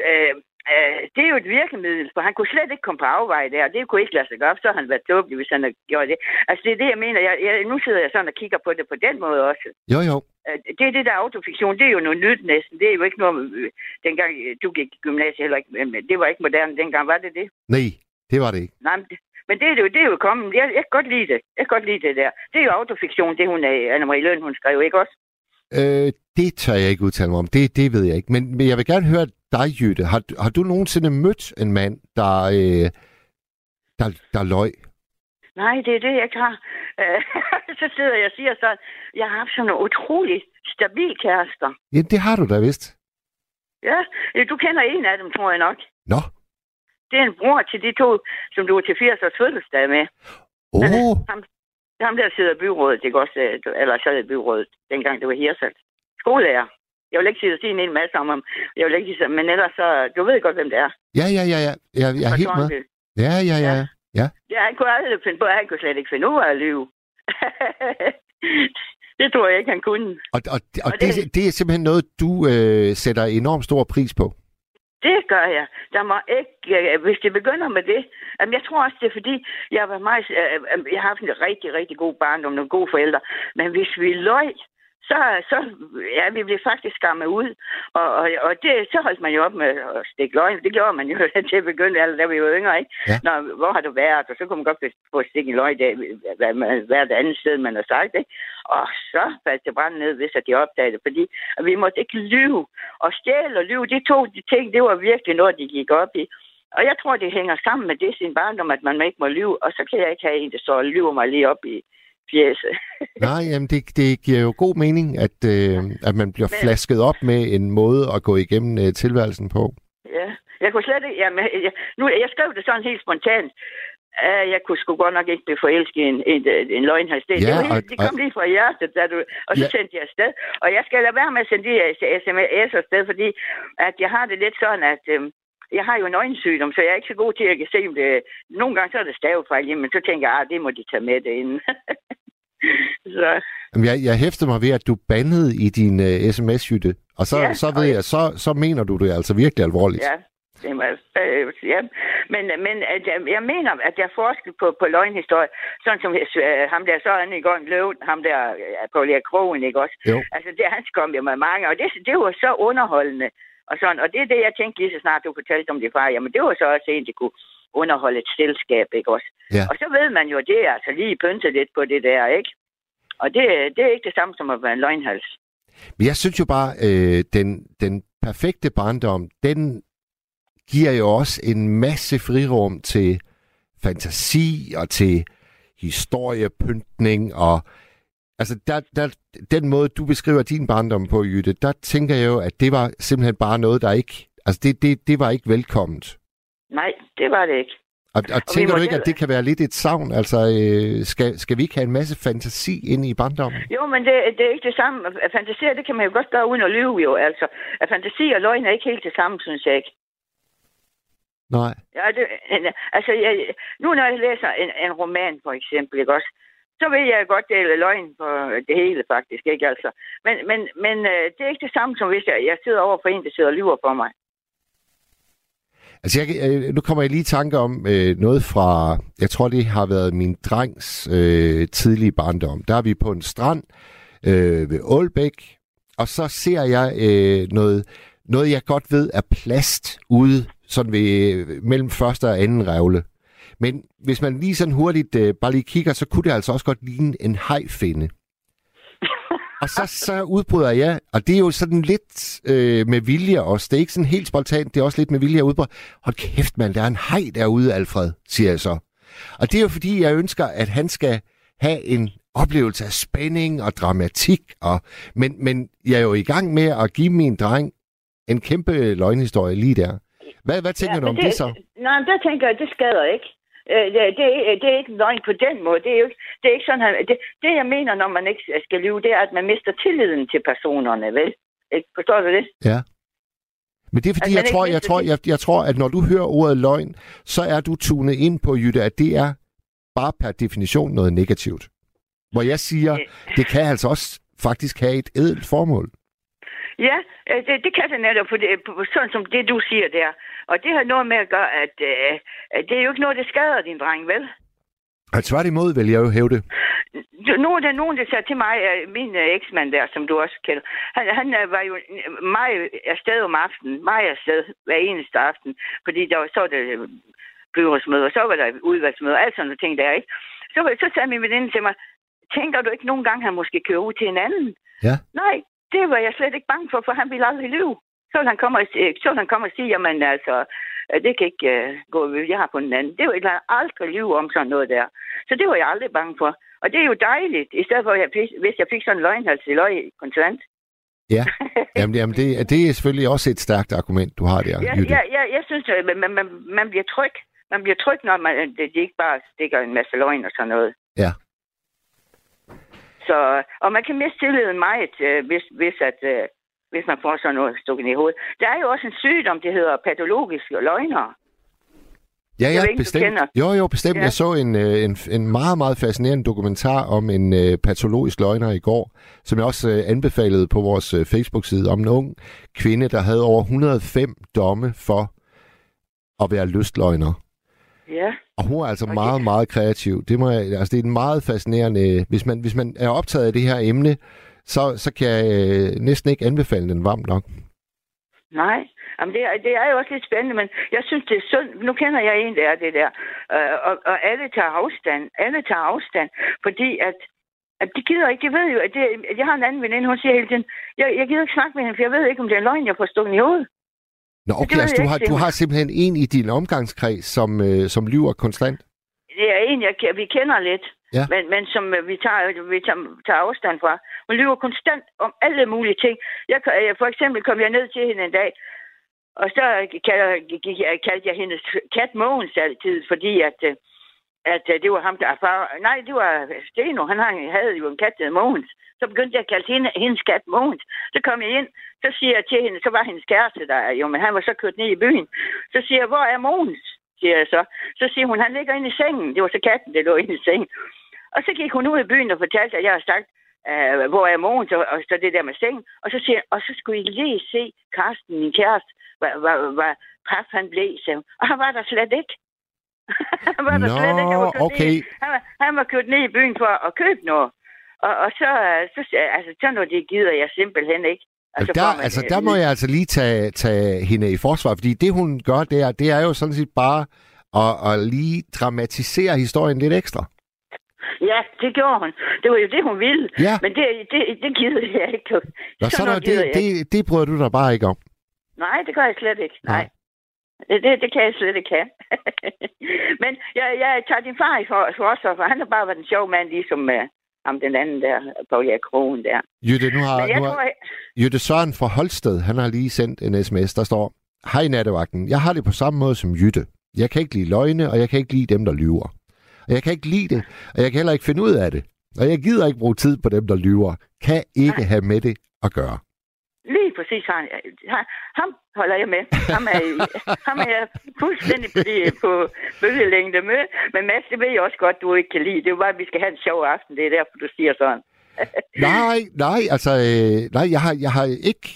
øh, øh, det er jo et virkemiddel, for han kunne slet ikke komme på afveje der, og det kunne ikke lade sig gøre, så han været tåbelig, hvis han havde gjort det. Altså, det er det, jeg mener. Jeg, jeg, nu sidder jeg sådan og kigger på det på den måde også. Jo, jo. Øh, det er det der autofiktion, det er jo noget nyt næsten. Det er jo ikke noget, øh, dengang øh, du gik i gymnasiet heller ikke, men det var ikke moderne dengang, var det det? Nej, det var det ikke. Nej, men det, men det er det jo, det er jo kommet. Jeg, jeg kan godt lide det. Jeg kan godt lide det der. Det er jo autofiktion, det hun er, Anne-Marie Løn, hun skrev, ikke også? Øh, det tør jeg ikke udtale mig om. Det, det ved jeg ikke. Men, men jeg vil gerne høre dig, Jytte. Har, har du nogensinde mødt en mand, der, øh, der, der løg? Nej, det er det, jeg ikke har. Øh, <laughs> så sidder jeg og siger sådan, jeg har haft sådan nogle utrolig stabil kærester. Ja, det har du da vist. Ja, du kender en af dem, tror jeg nok. Nå. Det er en bror til de to, som du var til 80 års fødselsdag med. Åh, oh, ham, ham der sidder i byrådet, det også, øh, eller sad i byrådet, dengang det var Hirsalt. Skolelærer. Jeg vil ikke sige, sige en hel masse om ham. Jeg vil ikke sige, men ellers så, du ved godt, hvem det er. ja, ja, ja, ja. Jeg, jeg er helt med. Tornby. Ja, ja, ja. Ja. Ja, han kunne aldrig finde på, han kunne slet ikke finde ud af at lyve. <laughs> det tror jeg ikke, han kunne. Og, og, og Og det, det- det er simpelthen noget, du øh, sætter enormt stor pris på. Det gør jeg. Der må ikke, øh, hvis det begynder med det. Jamen, jeg tror også, det er fordi, jeg været meget, øh, øh, jeg har haft en rigtig, rigtig god barndom, nogle gode forældre. Men hvis vi løg, så, så ja, vi blev faktisk skammet ud. Og, og, og det, så holdt man jo op med at stikke løgn. Det gjorde man jo <laughs> til at begynde, eller da vi var yngre, ikke? Ja. Nå, hvor har du været? Og så kunne man godt få stikket en løgn der, hvad hvert andet sted, man har sagt, ikke? Og så faldt det brænde ned, hvis at de opdagede det, fordi at vi måtte ikke lyve. Og stjæle og lyve, de to de ting, det var virkelig noget, de gik op i. Og jeg tror, det hænger sammen med det sin barndom, at man ikke må lyve, og så kan jeg ikke have en, der og lyver mig lige op i fjeset. <laughs> Nej, jamen det, det giver jo god mening, at, øh, at man bliver Men- flasket op med en måde at gå igennem øh, tilværelsen på. Ja, jeg kunne slet ikke... Jamen, jeg, nu, jeg skrev det sådan helt spontant. Uh, jeg kunne sgu godt nok ikke blive forelsket i en, en, en løgnhals. Det, Ja, det, var og- helt, det kom lige fra hjertet, da du, og så Ja. sendte jeg afsted. Og jeg skal lade være med at sende de sms afsted, fordi at jeg har det lidt sådan, at øhm, jeg har jo en øjensygdom, så jeg er ikke så god til at kan se, om det... Nogle gange så er det stavefejl, men så tænker jeg, ah, det må de tage med det inden. <laughs> så, Jamen, jeg, jeg hæfter mig ved, at du bandede i din øh, sms-jytte, og så, Ja, så ved jeg, så, så mener du det altså virkelig alvorligt. Ja, det var, øh, ja. Men, men at, jeg, jeg mener, at der er forskel på, på løgnhistorie. Sådan som øh, ham der så i går en løv, ham der øh, på Lea Krogen, ikke også? Jo. Altså, det, han kom jo med mange, og det, det var så underholdende. Og, sådan, og det er det, jeg tænkte lige så snart, du fortalte om det far. Jamen, det var så også en, der kunne underholde et selskab, ikke også? Ja. Og så ved man jo, det er altså lige pyntet lidt på det der, ikke? Og det, det er ikke det samme som at være en løgnhals. Men jeg synes jo bare, øh, den, den perfekte barndom, den giver jo også en masse frirum til fantasi og til historiepyntning og altså der, der, den måde, du beskriver din barndom på, Jytte, der tænker jeg jo, at det var simpelthen bare noget, der ikke, altså det, det, det var ikke velkomment. Nej, det var det ikke. Og, og vi tænker du ikke, at det kan være lidt et savn? Altså, øh, skal, skal vi ikke have en masse fantasi ind i barndommen? Jo, men det, det er ikke det samme. At fantasere, det kan man jo godt gøre uden at lyve, jo. Altså, at fantasi og løgn er ikke helt det samme, synes jeg ikke. Nej. Ja, det, altså, jeg, nu når jeg læser en, en roman, for eksempel, ikke også, så vil jeg godt dele løgn på det hele, faktisk, ikke altså. Men, men, men øh, det er ikke det samme, som hvis jeg, jeg sidder over for en, der sidder og lyver på mig. Altså, jeg, nu kommer jeg lige i tanke om øh, noget fra, jeg tror, det har været min drengs øh, tidlige barndom. Der er vi på en strand øh, ved Aalbæk, og så ser jeg øh, noget, noget, jeg godt ved er plast ude sådan ved, mellem første og anden revle. Men hvis man lige sådan hurtigt øh, bare lige kigger, så kunne det altså også godt ligne en hajfinde. <laughs> Og så, så udbryder jeg, og det er jo sådan lidt øh, med vilje også. Det er ikke sådan helt spontant, det er også lidt med vilje at udbryde. Hold kæft, mand, der er en hej derude, Alfred, siger jeg så. Og det er jo fordi, jeg ønsker, at han skal have en oplevelse af spænding og dramatik. Og, men, men jeg er jo i gang med at give min dreng en kæmpe løgnhistorie lige der. Hvad, hvad tænker ja, du om det, det så? Nej, der tænker jeg, det skader ikke. Øh, Det, det, er- ikke løgn på den måde. Det er jo ikke, det er ikke sådan, han, det, det, jeg mener, når man ikke skal lyve, det er, at man mister tilliden til personerne, vel? Ikke? Forstår du det? Ja. Men det er fordi, Altså, jeg tror, jeg, tror, jeg, jeg tror, at når du hører ordet løgn, så er du tunet ind på, Jytte, at det er bare per definition noget negativt. Hvor jeg siger, det kan altså også faktisk have et edelt formål. Ja, øh, det, det kan det netop, for det, på- sådan som det, du siger der. Og det har noget med at gøre, at øh, det er jo ikke noget, der skader din dreng, vel? Og tværtimod vil jeg jo hævde. Nu er der nogen, der sagde til mig, øh, min øh, eksmand der, som du også kender, han, han øh, var jo øh, meget afsted om aftenen, meget afsted hver eneste aften, fordi der var, så var der øh, byrådsmøde, og så var der udvalgsmøde, og alt sådan nogle ting der, ikke? Så, så sagde min veninde til mig, tænker du ikke nogle gange, han måske kører ud til en anden? Ja. Nej, det var jeg slet ikke bange for, for han ville aldrig lyve. Så ville han komme og, så ville han komme og sige, jamen altså, øh, det kan ikke uh, gå, jeg har på den anden. Det ville han aldrig lyve om sådan noget der. Så det var jeg aldrig bange for. Og det er jo dejligt, i stedet for, at jeg, hvis jeg fik sådan en løgnhals i løg konstant. Ja, <laughs> jamen, jamen det, det er selvfølgelig også et stærkt argument, du har der, Ja, Jytte. ja, ja, jeg synes, at man, man, man, man bliver tryg. Man bliver tryg, når man, det, det ikke bare stikker en masse løgn og sådan noget. Ja. Så, og man kan miste tilliden meget, øh, hvis, hvis, at, øh, hvis man får sådan noget stukket i hovedet. Der er jo også en sygdom, det hedder patologiske løgnere. Ja, Jeg ja, ikke, bestemt. Jo, jo, bestemt. Ja. Jeg så en, øh, en, en meget, meget fascinerende dokumentar om en øh, patologisk løgner i går, som jeg også øh, anbefalede på vores øh, Facebook-side, om en ung kvinde, der havde over 105 domme for at være lystløgner. Ja. Og hun er altså Okay. meget, meget kreativ. Det, må jeg, altså, det er en meget fascinerende... Hvis man, hvis man er optaget af det her emne, så, så kan jeg øh, næsten ikke anbefale den varmt nok. Nej, Jamen, det, er, det er jo også lidt spændende, men jeg synes, det er synd. Nu kender jeg en, der er det der. Øh, og, og alle tager afstand. Alle tager afstand, fordi at, at de gider ikke. De ved jo, at det, jeg har en anden veninde, hun siger hele tiden, jeg, jeg gider ikke snakke med hende, for jeg ved ikke, om det er en løgn, jeg får stukket i hovedet. Nå, okay, altså, du har, du har simpelthen en i din omgangskreds, som, øh, som lyver konstant? Det er en, jeg, vi kender lidt, Ja. men, men som øh, vi tager, vi tager, tager afstand fra. Hun lyver konstant om alle mulige ting. Jeg, øh, for eksempel kom jeg ned til hende en dag, og så kaldte, jeg- kaldte jeg hendes kat Mogens altid, fordi at, øh, at øh, det var ham, der far. Nej, det var Steno. Han havde jo en kat, der hed Mogens. Så begyndte jeg at kalde hende, hendes kat Mogens. Så kom jeg ind, så siger jeg til hende, så var hendes kæreste der, jo, men han var så kørt ned i byen. Så siger jeg, hvor er Mogens? siger jeg så. Så siger hun, han ligger inde i sengen. Det var så katten, der lå inde i sengen. Og så gik hun ud i byen og fortalte, at jeg har sagt, øh, hvor er Mogens, og, og så det der med sengen. Og så siger jeg, og så skulle I lige se Karsten, min kæreste, hvad, hvad, hvad paf han blev, sagde hun. Og han var der slet ikke han var der Nå, slet ikke. Han var, kørt okay. ned, han, var, han var kørt ned i byen for at købe noget. Og, og så, øh, så, altså, sådan noget, det gider jeg simpelthen ikke. Altså, der, man- altså, der må jeg altså lige tage, tage hende i forsvar, fordi det, hun gør der, det er jo sådan set bare at, at lige dramatisere historien lidt ekstra. Ja, det gjorde hun. Det var jo det, hun ville. Ja. Men det, det, det gider jeg ikke. Nå, Sådan så noget det, det, det bryder du dig bare ikke om. Nej, det gør jeg slet ikke. Nej. Nej. Det, det, kan jeg slet ikke have. <laughs> Men jeg, jeg tager din far i for, forsvar, for han har bare været en sjov mand, ligesom uh, ham den anden der, på Erik Krogen der. Jytte, nu har, nu tror, har jeg, Jytte Søren fra Holsted, han har lige sendt en sms, der står, Hej nattevagten, jeg har det på samme måde som Jytte. Jeg kan ikke lide løgne, og jeg kan ikke lide dem, der lyver. Og jeg kan ikke lide det, og jeg kan heller ikke finde ud af det. Og jeg gider ikke bruge tid på dem, der lyver. Kan ikke have med det at gøre. Præcis han. han ham holder jeg med. Ham er, ham er jeg fuldstændig på, på bølgelængde med. Men Mads, det ved jeg også godt, du ikke kan lide. Det er jo bare, at vi skal have en sjov aften. Det er derfor, du siger sådan. <laughs> nej, nej, altså, øh, nej, jeg har, jeg har ikke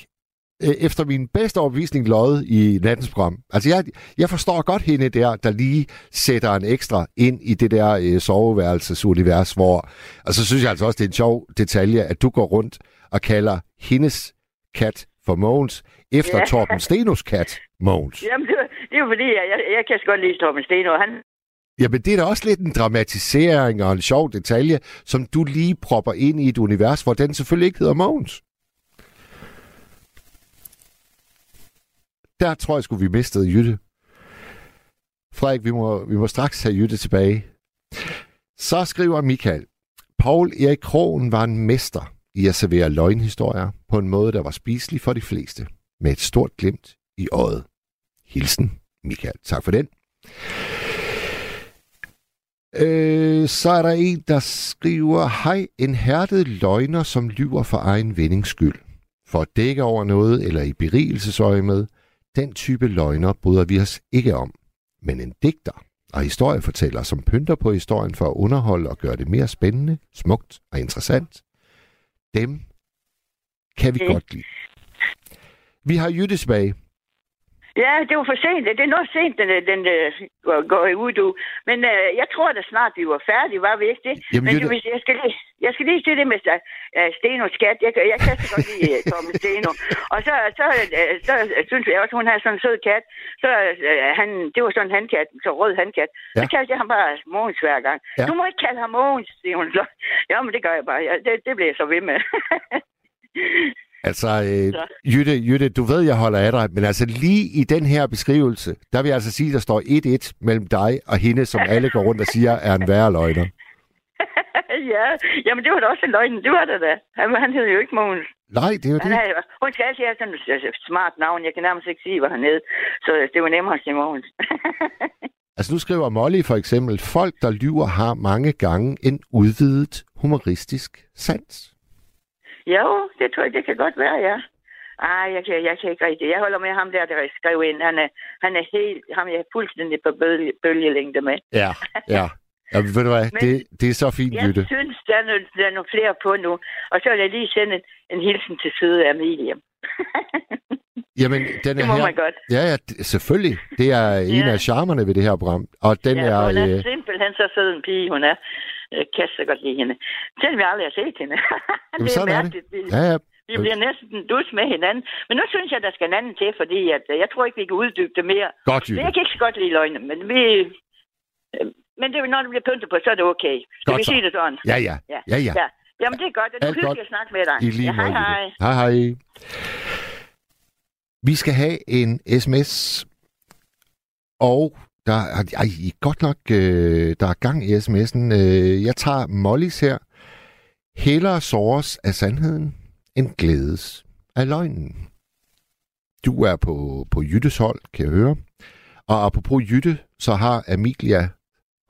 øh, efter min bedste overbevisning løjet i nattens program. Altså, jeg, jeg forstår godt hende der, der lige sætter en ekstra ind i det der øh, soveværelsesunivers, hvor... Og så synes jeg altså også, det er en sjov detalje, at du går rundt og kalder hendes kat for Mogens, efter ja. Torben Stenos kat, Mogens. <laughs> Jamen, det, det er jo fordi, jeg, jeg, jeg kan så godt lide Torben Steno. Han... Jamen, det er da også lidt en dramatisering og en sjov detalje, som du lige propper ind i et univers, hvor den selvfølgelig ikke hedder Mogens. Der tror jeg skulle vi mistede Jytte. Frederik, vi må, vi må straks have Jytte tilbage. Så skriver Michael. Paul Erik Krogen var en mester i at servere løgnhistorier på en måde, der var spiselig for de fleste, med et stort glimt i øjet. Hilsen, Michael. Tak for den. Øh, så er der en, der skriver, Hej, en hærdet løgner, som lyver for egen vindings skyld. For at dække over noget eller i berigelsesøje med, den type løgner bryder vi os ikke om. Men en digter og historiefortæller, som pynter på historien for at underholde og gøre det mere spændende, smukt og interessant, dem kan vi mm. godt lide. Vi har Jytte tilbage. Ja, det var for sent. Det er noget sent, den, den, den uh, går ud, du. Men uh, jeg tror da snart, vi var færdige, var vi ikke det? Jamen, Men du, jeg, skal lige, jeg skal lige se det med uh, Steno skat. Jeg, jeg kan så godt lide uh, Tom Steno. Og så, så, uh, så, synes jeg også, hun har sådan en sød kat. Så uh, han, det var sådan en handkat, så rød handkat. Ja. Så kaldte jeg ham bare Mogens hver gang. Ja. Du må ikke kalde ham Mogens, siger hun så. <laughs> Ja, men det gør jeg bare. Ja, det, det bliver jeg så ved med. <laughs> Altså, øh, Jytte, Jytte, du ved, jeg holder af dig, men altså lige i den her beskrivelse, der vil jeg altså sige, at der står 1-1 mellem dig og hende, som alle går rundt og siger, er en værre løgner. <laughs> ja, jamen det var da også en løgn. Det var det da. Han, han hed jo ikke Mogens. Nej, det er jo det. Han hun skal altid have sådan et smart navn. Jeg kan nærmest ikke sige, hvad han hed. Så det var nemmere at sige Mogens. <laughs> altså nu skriver Molly for eksempel, folk, der lyver, har mange gange en udvidet humoristisk sans. Jo, det tror jeg, det kan godt være, ja. Ej, jeg kan, jeg kan ikke rigtig. Jeg holder med ham der, der skrev ind. Han er, han er helt, ham jeg er fuldstændig på bølge, bølgelængde med. Ja, ja. Ja, ved du hvad, <laughs> Men det, det er så fint, Jeg Jytte. synes, der er, nogle, der er nogle flere på nu. Og så vil jeg lige sende en, en hilsen til søde Amelie. <laughs> Jamen, den er det må her... man godt. Ja, ja, selvfølgelig. Det er ja. en af charmerne ved det her program. Og den ja, er... hun er øh... simpelthen så sød en pige, hun er. Jeg kan så godt lide hende. Selvom jeg aldrig har set hende. <laughs> Jamen, det er sådan mærkeligt. Er det. Ja, ja. Vi bliver næsten dus med hinanden. Men nu synes jeg, der skal en anden til, fordi at, øh, jeg tror ikke, vi kan uddybe det mere. Godt, Jytte. Jeg kan ikke så godt lide løgne, men vi... Øh, men det, når det bliver pyntet på, så er det okay. Skal godt vi så. sige det sådan? Ja, ja. Ja, ja. ja. ja. Jamen, det er godt. Det er hyggeligt at snakke med dig. I lige ja, hej, hej. Hej, hej. Vi skal have en sms, og der er ej, godt nok, øh, der er gang i sms'en. Øh, jeg tager Mollys her. Hellere såres af sandheden, end glædes af løgnen. Du er på, på Jyttes hold, kan jeg høre. Og apropos Jytte, så har Amelia,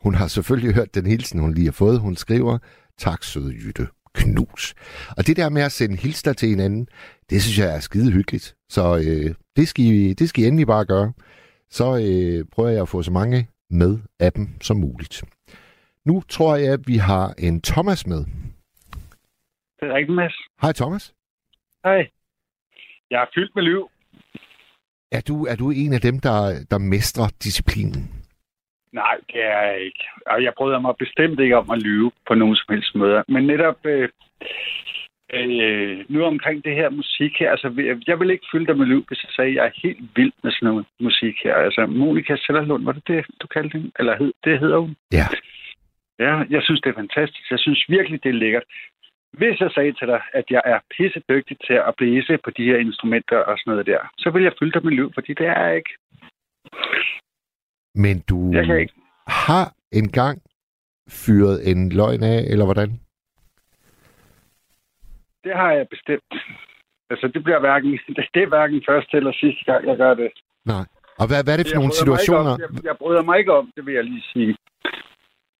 hun har selvfølgelig hørt den hilsen, hun lige har fået. Hun skriver, tak søde Jytte, knus. Og det der med at sende hilsner til hinanden, det synes jeg er skide hyggeligt. Så øh, det, skal I, det skal I endelig bare gøre så øh, prøver jeg at få så mange med af dem som muligt. Nu tror jeg, at vi har en Thomas med. Det er rigtigt, Mads. Hej Thomas. Hej. Jeg er fyldt med liv. Er du, er du en af dem, der, der mestrer disciplinen? Nej, det er jeg ikke. Og jeg bryder mig bestemt ikke om at lyve på nogen som helst måde. Men netop øh, Øh, nu omkring det her musik her, altså jeg vil ikke fylde dig med liv, hvis jeg sagde, at jeg er helt vild med sådan noget musik her. Altså Monika Sellerlund, var det det, du kaldte hende? Eller hed, det hedder hun? Ja. Ja, jeg synes, det er fantastisk. Jeg synes virkelig, det er lækkert. Hvis jeg sagde til dig, at jeg er pisse dygtig til at blæse på de her instrumenter og sådan noget der, så vil jeg fylde dig med liv, fordi det er jeg ikke. Men du jeg ikke. har engang fyret en løgn af, eller hvordan? Det har jeg bestemt. Altså, det bliver hverken, <laughs> det er hverken første eller sidste gang, jeg gør det. Nej. Og hvad, hvad er det for Jeg nogle situationer? Om, jeg, jeg bryder mig ikke om det, vil jeg lige sige.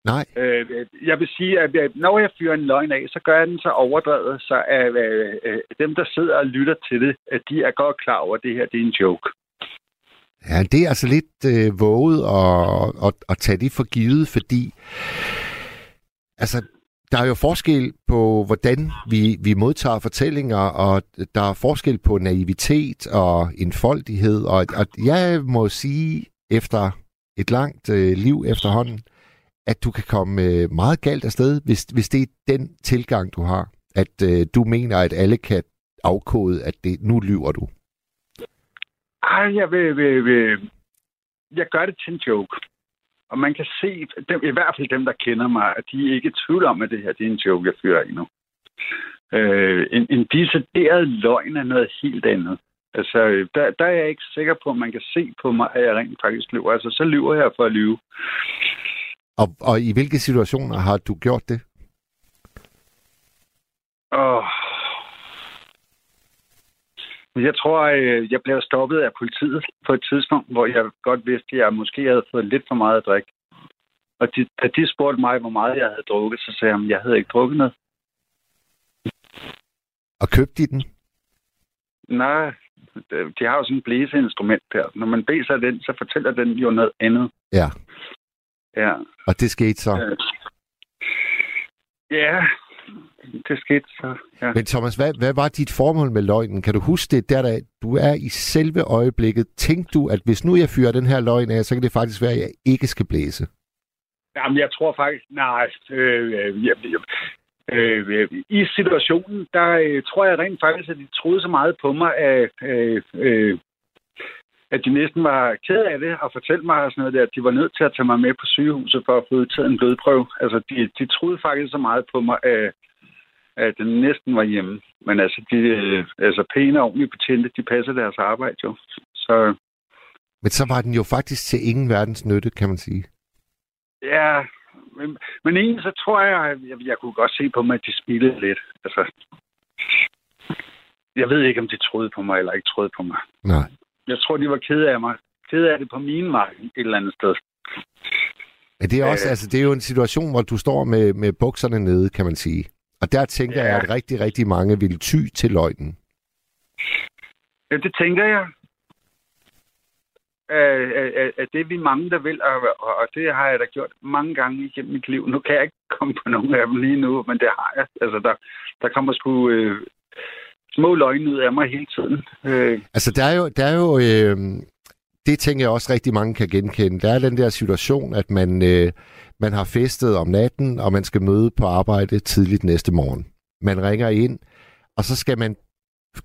Nej, Øh, jeg vil sige, at øh, når jeg fyrer en løgn af, så gør jeg den så overdrevet, så at øh, øh, dem, der sidder og lytter til det, at de er godt klar over, at det her det er en joke. ja, det er altså lidt øh, våget at, at, at tage det for givet, fordi altså, der er jo forskel på, hvordan vi, vi modtager fortællinger, og der er forskel på naivitet og enfoldighed, og, og jeg må sige, efter et langt øh, liv efterhånden, at du kan komme øh, meget galt afsted, hvis, hvis det er den tilgang, du har. At øh, du mener, at alle kan afkode, at det, nu lyver du. Ej, jeg vil, vil, vil, jeg gør det til en joke. Og man kan se, dem, i hvert fald dem, der kender mig, at de er ikke i tvivl om, at det her det er en joke, jeg fyrer af nu. Øh, en, en decideret løgn er noget helt andet. Altså, der, der er jeg ikke sikker på, at man kan se på mig, at jeg rent faktisk lyver. Altså, så lyver jeg for at lyve. Og, og i hvilke situationer har du gjort det? Åh. Men Jeg tror, øh, jeg blev stoppet af politiet på et tidspunkt, hvor jeg godt vidste, at jeg måske havde fået lidt for meget at drikke. Og de, da de spurgte mig, hvor meget jeg havde drukket, så sagde jeg, at jeg havde ikke drukket noget. Og købte de den? Nej, de har jo sådan et blæseinstrument der. Når man blæser den, så fortæller den jo noget andet. Ja. Ja, Og det skete så? Øh, ja det skete så. Ja. Men Thomas, hvad, hvad var dit formål med løgnen? Kan du huske det, der, da du er i selve øjeblikket? Tænkte du, at hvis nu jeg fyrer den her løgn af, så kan det faktisk være, at jeg ikke skal blæse? Jamen, jeg tror faktisk, nej, øh, øh, jeg, jeg, øh, øh, i situationen, der øh, tror jeg rent faktisk, at de troede så meget på mig, at, øh, øh, at de næsten var ked af det og fortalte mig og sådan noget der, at de var nødt til at tage mig med på sygehuset for at få udtaget en blodprøve. Altså, de, de troede faktisk så meget på mig, at, at den næsten var hjemme. Men altså, de øh, altså pæne og ordentlige betjente, de passer deres arbejde jo. Så Men så var den jo faktisk til ingen verdens nytte, kan man sige. Ja, men, men egentlig så tror jeg, jeg, jeg kunne godt se på mig, at de spillede lidt. Altså, jeg ved ikke, om de troede på mig eller ikke troede på mig. Nej. Jeg tror, de var kede af mig. Kede af det på min vej et eller andet sted. Men det er, også, Øh. altså, det er jo en situation, hvor du står med, med bukserne nede, kan man sige. Og der tænker Ja. jeg, at rigtig, rigtig mange vil ty til løgnen. Ja, det tænker jeg. Øh, øh, øh, at det er vi mange, der vil, og, og, og det har jeg da gjort mange gange igennem mit liv. Nu kan jeg ikke komme på nogen af dem lige nu, men det har jeg. Altså, der, der kommer sgu øh, små løgne ud af mig hele tiden. Øh, Altså, der er jo, der er jo øh, det tænker jeg også rigtig mange kan genkende. Der er den der situation, at man, øh, man har festet om natten, og man skal møde på arbejde tidligt næste morgen. Man ringer ind, og så skal man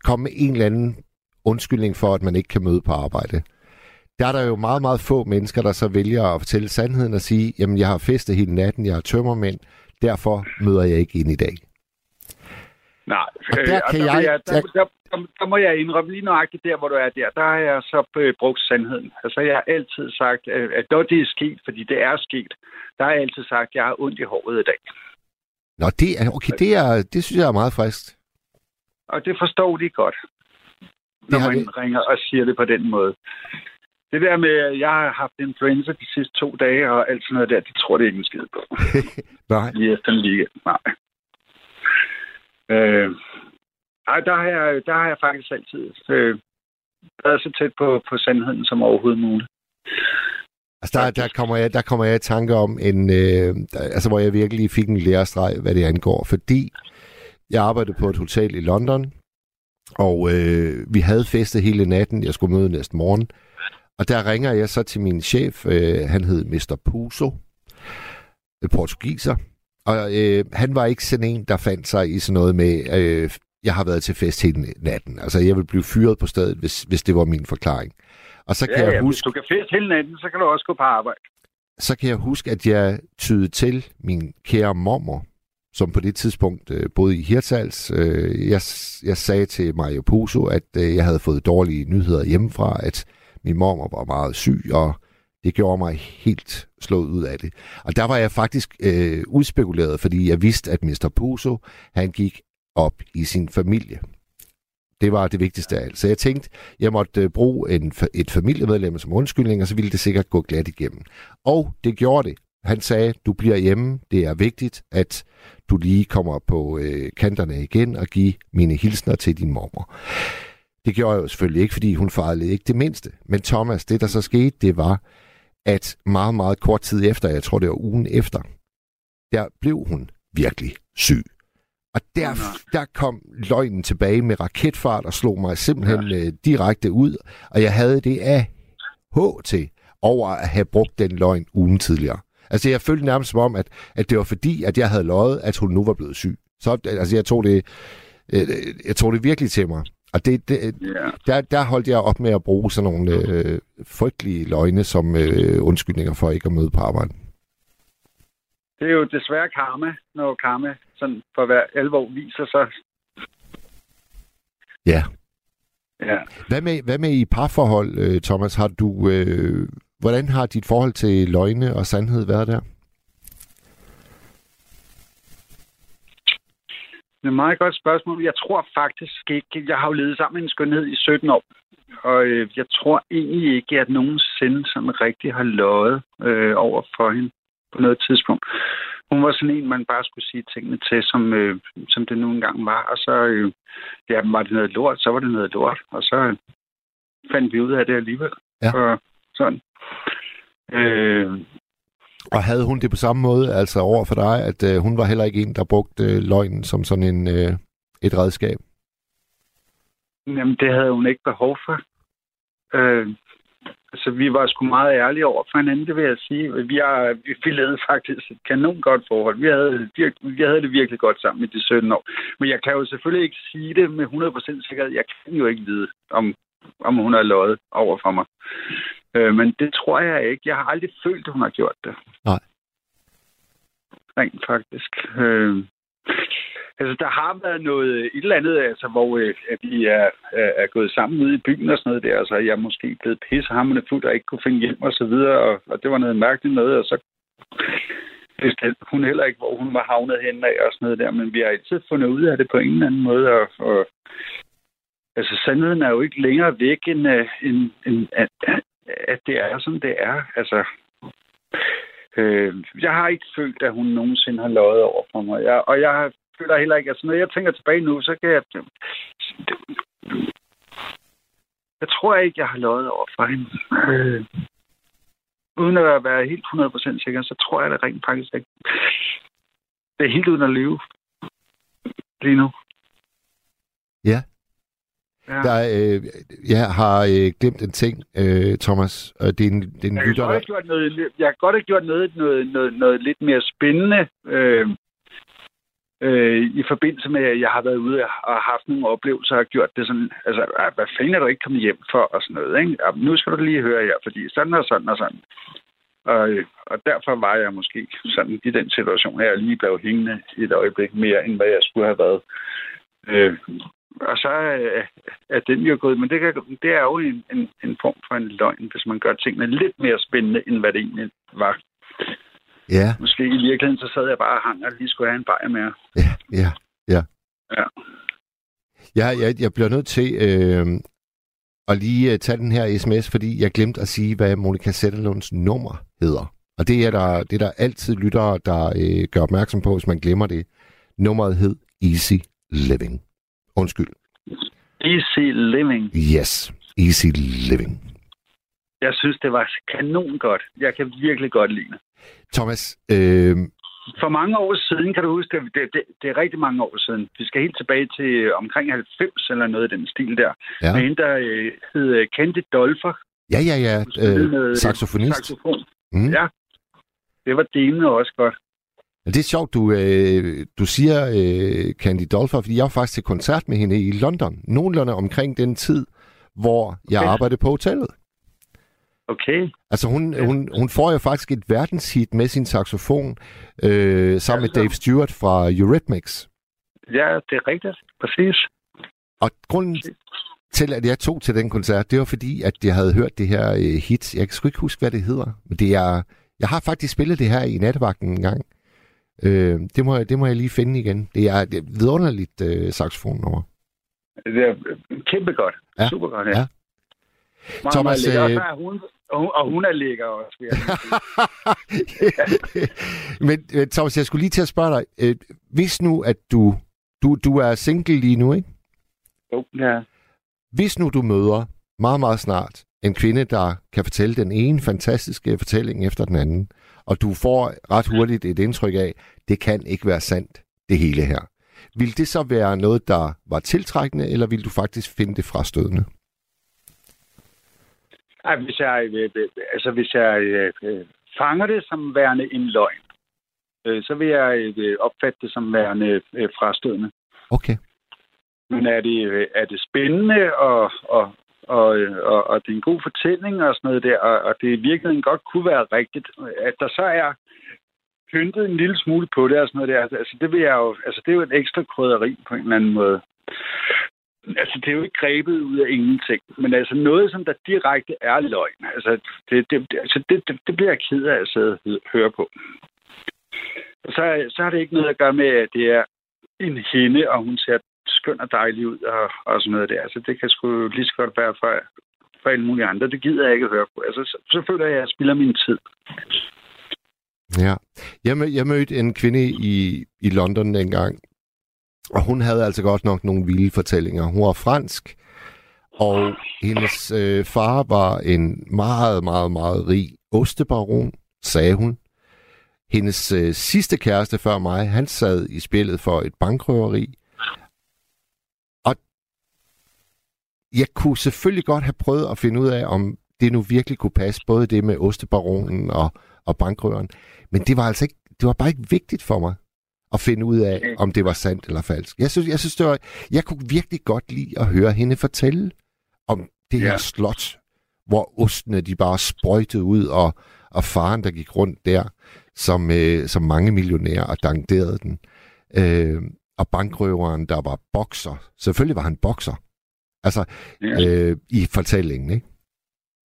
komme med en eller anden undskyldning for, at man ikke kan møde på arbejde. Der er der jo meget, meget få mennesker, der så vælger at fortælle sandheden og sige, jamen jeg har festet hele natten, jeg har tømmermænd, derfor møder jeg ikke ind i dag. Nej, Og der øh, kan der, jeg- vil jeg, der, der- der, der, der må jeg indrømme lige nøjagtigt der, hvor du er der. Der har jeg så øh, brugt sandheden. Altså, jeg har altid sagt, øh, at når det er sket, fordi det er sket, der har jeg altid sagt, at jeg har ondt i håret i dag. Nå, det, er, okay, det, er, det synes jeg er meget frisk. Og det forstår de godt, når har man vi- ringer og siger det på den måde. Det der med, at jeg har haft influenza de sidste to dage og alt sådan noget der, de tror det ikke en skid på. <laughs> Nej. Lige efter en weekend. Nej. Øh, ej, der har, jeg, der har jeg faktisk altid øh, været så tæt på, på sandheden som overhovedet muligt. Altså, der, der, kommer jeg, der kommer jeg i tanke om en, øh, der, altså, hvor jeg virkelig fik en lærestreg, hvad det angår, fordi jeg arbejdede på et hotel i London, og øh, vi havde festet hele natten, jeg skulle møde næste morgen, og der ringer jeg så til min chef, øh, han hed Mr. Puso, øh, portugiser, og øh, han var ikke sådan en, der fandt sig i sådan noget med, øh, jeg har været til fest hele natten. Altså, jeg ville blive fyret på stedet, hvis, hvis det var min forklaring. Og så kan Ja, jeg ja, huske... hvis du kan feste hele natten, så kan du også gå på arbejde. så kan jeg huske, at jeg tydede til min kære mormor, som på det tidspunkt øh, boede i Hirtshals. Øh, jeg, jeg sagde til Mario Puso, at øh, jeg havde fået dårlige nyheder hjemmefra, at min mormor var meget syg, og det gjorde mig helt slået ud af det. Og der var jeg faktisk øh, udspekuleret, fordi jeg vidste, at Mr. Puso, han gik op i sin familie. Det var det vigtigste af alt. Så jeg tænkte, jeg måtte øh, bruge en, et familiemedlem som undskyldning, og så ville det sikkert gå glat igennem. Og det gjorde det. Han sagde, du bliver hjemme. Det er vigtigt, at du lige kommer på øh, kanterne igen og give mine hilsner til din mormor. Det gjorde jeg jo selvfølgelig ikke, fordi hun fejlede ikke det mindste. Men Thomas, det der så skete, det var, at meget, meget kort tid efter, jeg tror det var ugen efter, der blev hun virkelig syg. Og der, der kom løgnen tilbage med raketfart og slog mig simpelthen ja. øh, direkte ud. Og jeg havde det af H til over at have brugt den løgn ugen tidligere. Altså jeg følte nærmest som om, at, at det var fordi, at jeg havde løjet, at hun nu var blevet syg. Så altså, jeg tog det, øh, jeg tog det virkelig til mig. Og det, det, yeah. der, der holdt jeg op med at bruge sådan nogle øh, frygtelige løgne som øh, undskyldninger for ikke at møde på arbejde. Det er jo desværre karma, når karma sådan for hver alvor viser sig. Ja. Ja. Hvad med, hvad med i parforhold, øh, Thomas? Har du, øh, hvordan har dit forhold til løgne og sandhed været der? Det er et meget godt spørgsmål. Jeg tror faktisk ikke, jeg har jo levet sammen med en skønhed i 17 år. Og øh, jeg tror egentlig ikke, at nogensinde sådan rigtig har løjet øh, over for hende på noget tidspunkt. Hun var sådan en, man bare skulle sige tingene til, som, øh, som det nu engang var. Og så øh, ja, var det noget lort, så var det noget lort. Og så øh, fandt vi ud af det alligevel. Ja. Og sådan. Øh, og havde hun det på samme måde, altså over for dig, at øh, hun var heller ikke en, der brugte øh, løgnen som sådan en, øh, et redskab? Jamen, det havde hun ikke behov for. Øh, altså, vi var sgu meget ærlige over for hinanden, det vil jeg sige. Vi, har, vi, vi lavede faktisk et kanon godt forhold. Vi havde, vi havde det virkelig godt sammen i de 17 år. Men jeg kan jo selvfølgelig ikke sige det med 100% sikkerhed. Jeg kan jo ikke vide, om, om hun har løjet over for mig. Øh, men det tror jeg ikke. Jeg har aldrig følt, at hun har gjort det. Nej. Rent faktisk. Øh, altså, der har været noget, et eller andet, altså, hvor øh, at vi er, er, er gået sammen ude i byen og sådan noget der. Altså, jeg er måske blevet pissehammerende fuld og ikke kunne finde hjem og så videre. Og, og det var noget mærkeligt noget, og så vidste hun heller ikke, hvor hun var havnet henne af og sådan noget der. Men vi har altid fundet ud af det på en eller anden måde. Og, og altså, sandheden er jo ikke længere væk, end, øh, end, end at, at det er, som det er. Altså, øh, jeg har ikke følt, at hun nogensinde har løjet over for mig. Jeg, og jeg føler heller ikke, altså når jeg tænker tilbage nu, så kan jeg... Jeg tror ikke, jeg har løjet over for hende. Øh, uden at være helt 100% sikker, så tror jeg det rent faktisk ikke. Det er helt uden at leve lige nu. Ja, Ja. Der, øh, jeg har øh, glemt en ting, øh, Thomas. Og det er en, det er en jeg, lytter, kan gjort noget, jeg kan godt have gjort noget, noget, noget, noget lidt mere spændende øh, øh, i forbindelse med, at jeg har været ude og haft nogle oplevelser og gjort det sådan, altså, hvad fanden er du ikke kommet hjem for og sådan noget, ikke? Ja, nu skal du lige høre her, fordi sådan og sådan og sådan. Og, øh, og derfor var jeg måske sådan i den situation, at jeg lige blev hængende et øjeblik mere, end hvad jeg skulle have været. Øh, og så er, er den jo gået. Men det, kan, det er jo en, en, en form for en løgn, hvis man gør tingene lidt mere spændende, end hvad det egentlig var. Ja. Måske i virkeligheden, så sad jeg bare og hang, og lige skulle have en bajer mere. Ja, ja, ja. Ja. Ja, jeg, jeg bliver nødt til øh, at lige uh, tage den her sms, fordi jeg glemte at sige, hvad Monika Sætterlunds nummer hedder. Og det er der, det er der altid lyttere, der øh, gør opmærksom på, hvis man glemmer det. Nummeret hed Easy Living. Undskyld. Easy Living. Yes, Easy Living. Jeg synes, det var kanon godt. Jeg kan virkelig godt lide det. Thomas, øh... For mange år siden, kan du huske, det, det, det er rigtig mange år siden. Vi skal helt tilbage til omkring 90 eller noget af den stil der. Ja. Med en, der øh, hed Candy Dolfer. Ja, ja, ja. Øh, saxofonist. Saxofon. Mm. Ja. Det var delene også godt. Det er sjovt, du, øh, du siger øh, Candy Dolfer, fordi jeg var faktisk til koncert med hende i London. Nogenlunde omkring den tid, hvor jeg okay. arbejdede på hotellet. Okay. Altså hun, ja. hun, hun får jo faktisk et verdenshit med sin saxofon, øh, sammen ja, med Dave Stewart fra Eurythmics. Ja, det er rigtigt. Præcis. Og grunden til, at jeg tog til den koncert, det var fordi, at jeg havde hørt det her øh, hit. Jeg kan sgu ikke huske, hvad det hedder. Men det er, jeg har faktisk spillet det her i nattevagten en gang. Øh, det, må jeg, det må jeg lige finde igen. Det er et vidunderligt øh, saxofonnummer. Det er kæmpe godt. Ja. Super godt, ja. Ja. Meget, Thomas, meget øh, og, hun, og hun er lækker også, sige. <laughs> Men øh, Thomas, jeg skulle lige til at spørge dig. Øh, hvis nu, at du, du, du er single lige nu, ikke? Jo, ja. Hvis nu du møder meget, meget snart en kvinde, der kan fortælle den ene fantastiske fortælling efter den anden, og du får ret hurtigt et indtryk af, det kan ikke være sandt, det hele her. Vil det så være noget, der var tiltrækkende, eller vil du faktisk finde det frastødende? Ej, hvis jeg, øh, øh, altså, hvis jeg øh, øh, fanger det som værende en løgn, øh, så vil jeg øh, opfatte det som værende øh, frastødende. Okay. Men er det, øh, er det spændende, og, og, og, øh, og, og det er en god fortælling og sådan noget der, og, og det i virkeligheden godt kunne være rigtigt, at der så er pyntet en lille smule på det og sådan noget der, altså det, vil jeg jo, altså det er jo et ekstra krydderi på en eller anden måde. Altså, det er jo ikke grebet ud af ingenting. Men altså noget, som der direkte er løgn, altså, det, det, altså, det, det, det bliver jeg ked af at sidde og høre på. Og så, så har det ikke noget at gøre med, at det er en hende, og hun ser skøn og dejlig ud, og, og sådan noget der. Så det kan sgu lige så godt være for, for alle mulige andre. Det gider jeg ikke at høre på. Altså, så, så føler jeg, at jeg spilder min tid. Ja. Jeg, mød, jeg mødte en kvinde i, i London engang, og hun havde altså godt nok nogle vilde fortællinger. Hun var fransk, og hendes øh, far var en meget, meget, meget rig ostebaron, sagde hun. Hendes øh, sidste kæreste før mig, han sad i spillet for et bankrøveri. Jeg kunne selvfølgelig godt have prøvet at finde ud af, om det nu virkelig kunne passe, både det med ostebaronen og, og bankrøveren. Men det var altså ikke, det var bare ikke vigtigt for mig at finde ud af, om det var sandt eller falsk. Jeg synes, jeg synes det var, jeg kunne virkelig godt lide at høre hende fortælle om det her Ja. slot, hvor ostene de bare sprøjtede ud, og, og faren, der gik rundt der, som, øh, som mange millionærer og danderede den. Øh, og bankrøveren, der var bokser. Selvfølgelig var han bokser. Altså, Ja. øh, i fortællingen, ikke?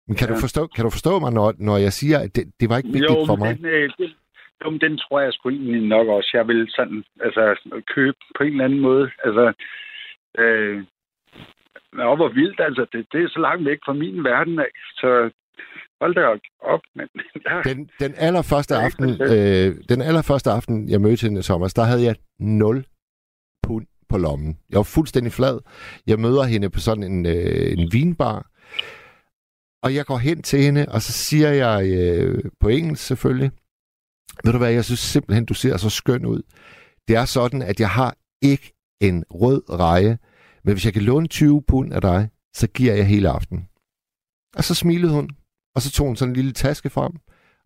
Men kan, ja. Du forstå, kan du forstå mig, når, når jeg siger, at det, det var ikke vigtigt jo, for mig? Den, øh, det, jo, men den tror jeg sgu egentlig nok også. Jeg vil sådan, altså, købe på en eller anden måde. Altså, øh, Nå, hvor vildt, altså. Det, det er så langt væk fra min verden af. Så hold da op, men... <laughs> Ja. Den, den allerførste er aften, øh, den allerførste aften, jeg mødte hende, Thomas, der havde jeg 0 pund på lommen. Jeg var fuldstændig flad. Jeg møder hende på sådan en, øh, en vinbar, og jeg går hen til hende, og så siger jeg øh, på engelsk selvfølgelig, ved du hvad, jeg synes simpelthen, du ser så skøn ud. Det er sådan, at jeg har ikke en rød reje, men hvis jeg kan låne 20 pund af dig, så giver jeg hele aften. Og så smilede hun, og så tog hun sådan en lille taske frem,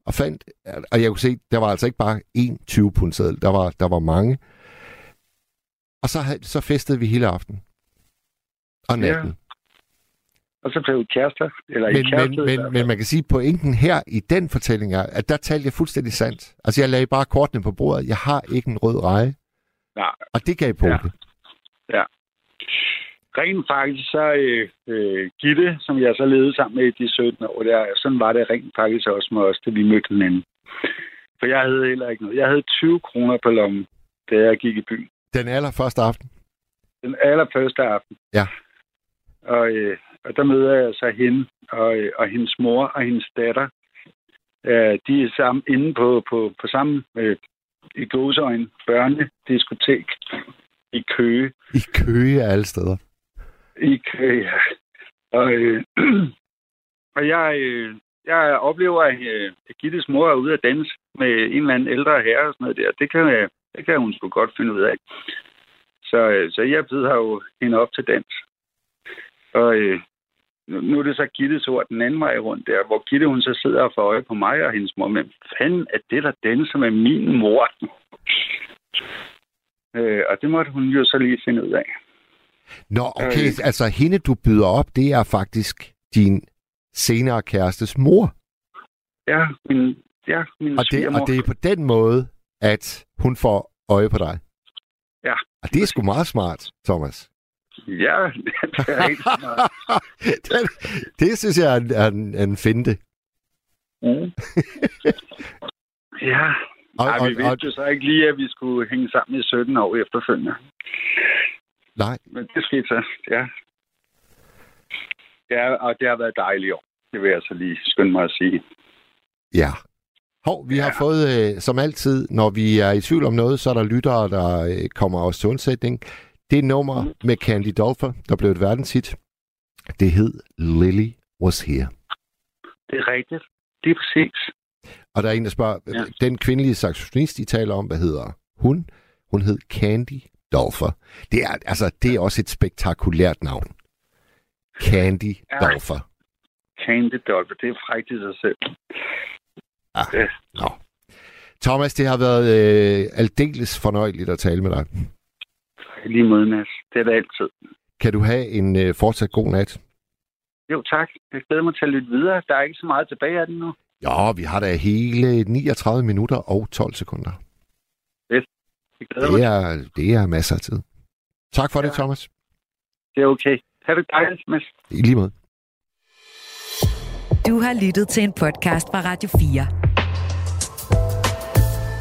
og fandt, og jeg kunne se, der var altså ikke bare én 20 pund seddel, der var, der var mange. Og så, så festede vi hele aften. Og natten. Og så blev vi kærester. Eller Men, kæreste. men, men, men man kan sige, at pointen her i den fortælling er, at der talte jeg fuldstændig sandt. Altså, jeg lagde bare kortene på bordet. Jeg har ikke en rød reje. Nej. Og det gav på Ja. det. Rent faktisk, så øh, øh, Gitte, som jeg så levede sammen med i de 17 år, der, sådan var det rent faktisk også med os, da vi mødte hinanden. For jeg havde heller ikke noget. Jeg havde 20 kroner på lommen, da jeg gik i byen. Den allerførste aften. Den allerførste aften. Ja. Og, øh, og der møder jeg så hende og, øh, og hendes mor og hendes datter. Øh, de er sammen inde på, på, på samme øh, i gåseøjne børnediskotek i Køge. I Køge af alle steder. I Køge, ja. Og, øh, <clears throat> og jeg, øh, jeg oplever, at øh, Gittes mor er ude at danse med en eller anden ældre herre og sådan noget der. Det kan, jeg- det kan hun sgu godt finde ud af. Så, øh, så jeg byder jo hende op til dans. Og øh, nu nu er det så Gittes ord den anden vej rundt der, hvor Gitte hun så sidder og får øje på mig og hendes mor. Men fanden er det, der danser med min mor? øh, og det måtte hun jo så lige finde ud af. Nå, okay. Øh. Altså, hende du byder op, det er faktisk din senere kærestes mor. Ja, min, ja, min Og det, svigermor. og det er på den måde, at hun får øje på dig. Ja. Og det er sgu meget smart, Thomas. Ja, <laughs> det er helt smart. <laughs> det, det synes jeg er en, er en, en finte. Mm. ja, Og, Ej, og, vi og, vidste jo så ikke lige, at vi skulle hænge sammen i 17 år efterfølgende. Nej. Men det skete så, ja. Ja, og det har været dejligt år. Det vil jeg så lige skynde mig at sige. Ja. Hov, vi ja. har fået, øh, som altid, når vi er i tvivl om noget, så er der lyttere, der øh, kommer os til undsætning. Det nummer mm. med Candy Dolfer, der blev et verdenshit, det hed Lily Was Here. Det er rigtigt. Det er præcis. Og der er en, der spørger, Ja. den kvindelige saxofonist, I taler om, hvad hedder hun? Hun hed Candy Dolfer. Det er, altså, det er også et spektakulært navn. Candy Ja. Dolfer. Candy Dolphin, det er frækt i sig selv. Ah, Ja. Nå. Thomas, det har været øh, aldeles fornøjeligt at tale med dig. Lige måde, Mads. Det er det altid. Kan du have en øh, fortsat god nat? Jo, tak. Jeg glæder mig til at lytte videre. Der er ikke så meget tilbage af den nu. Ja, vi har da hele 39 minutter og 12 sekunder. Glæder mig. Det er, det er masser af tid. Tak for ja. det, Thomas. Det er okay. Ha' det dejligt, Mads. I lige måde. Du har lyttet til en podcast fra Radio 4.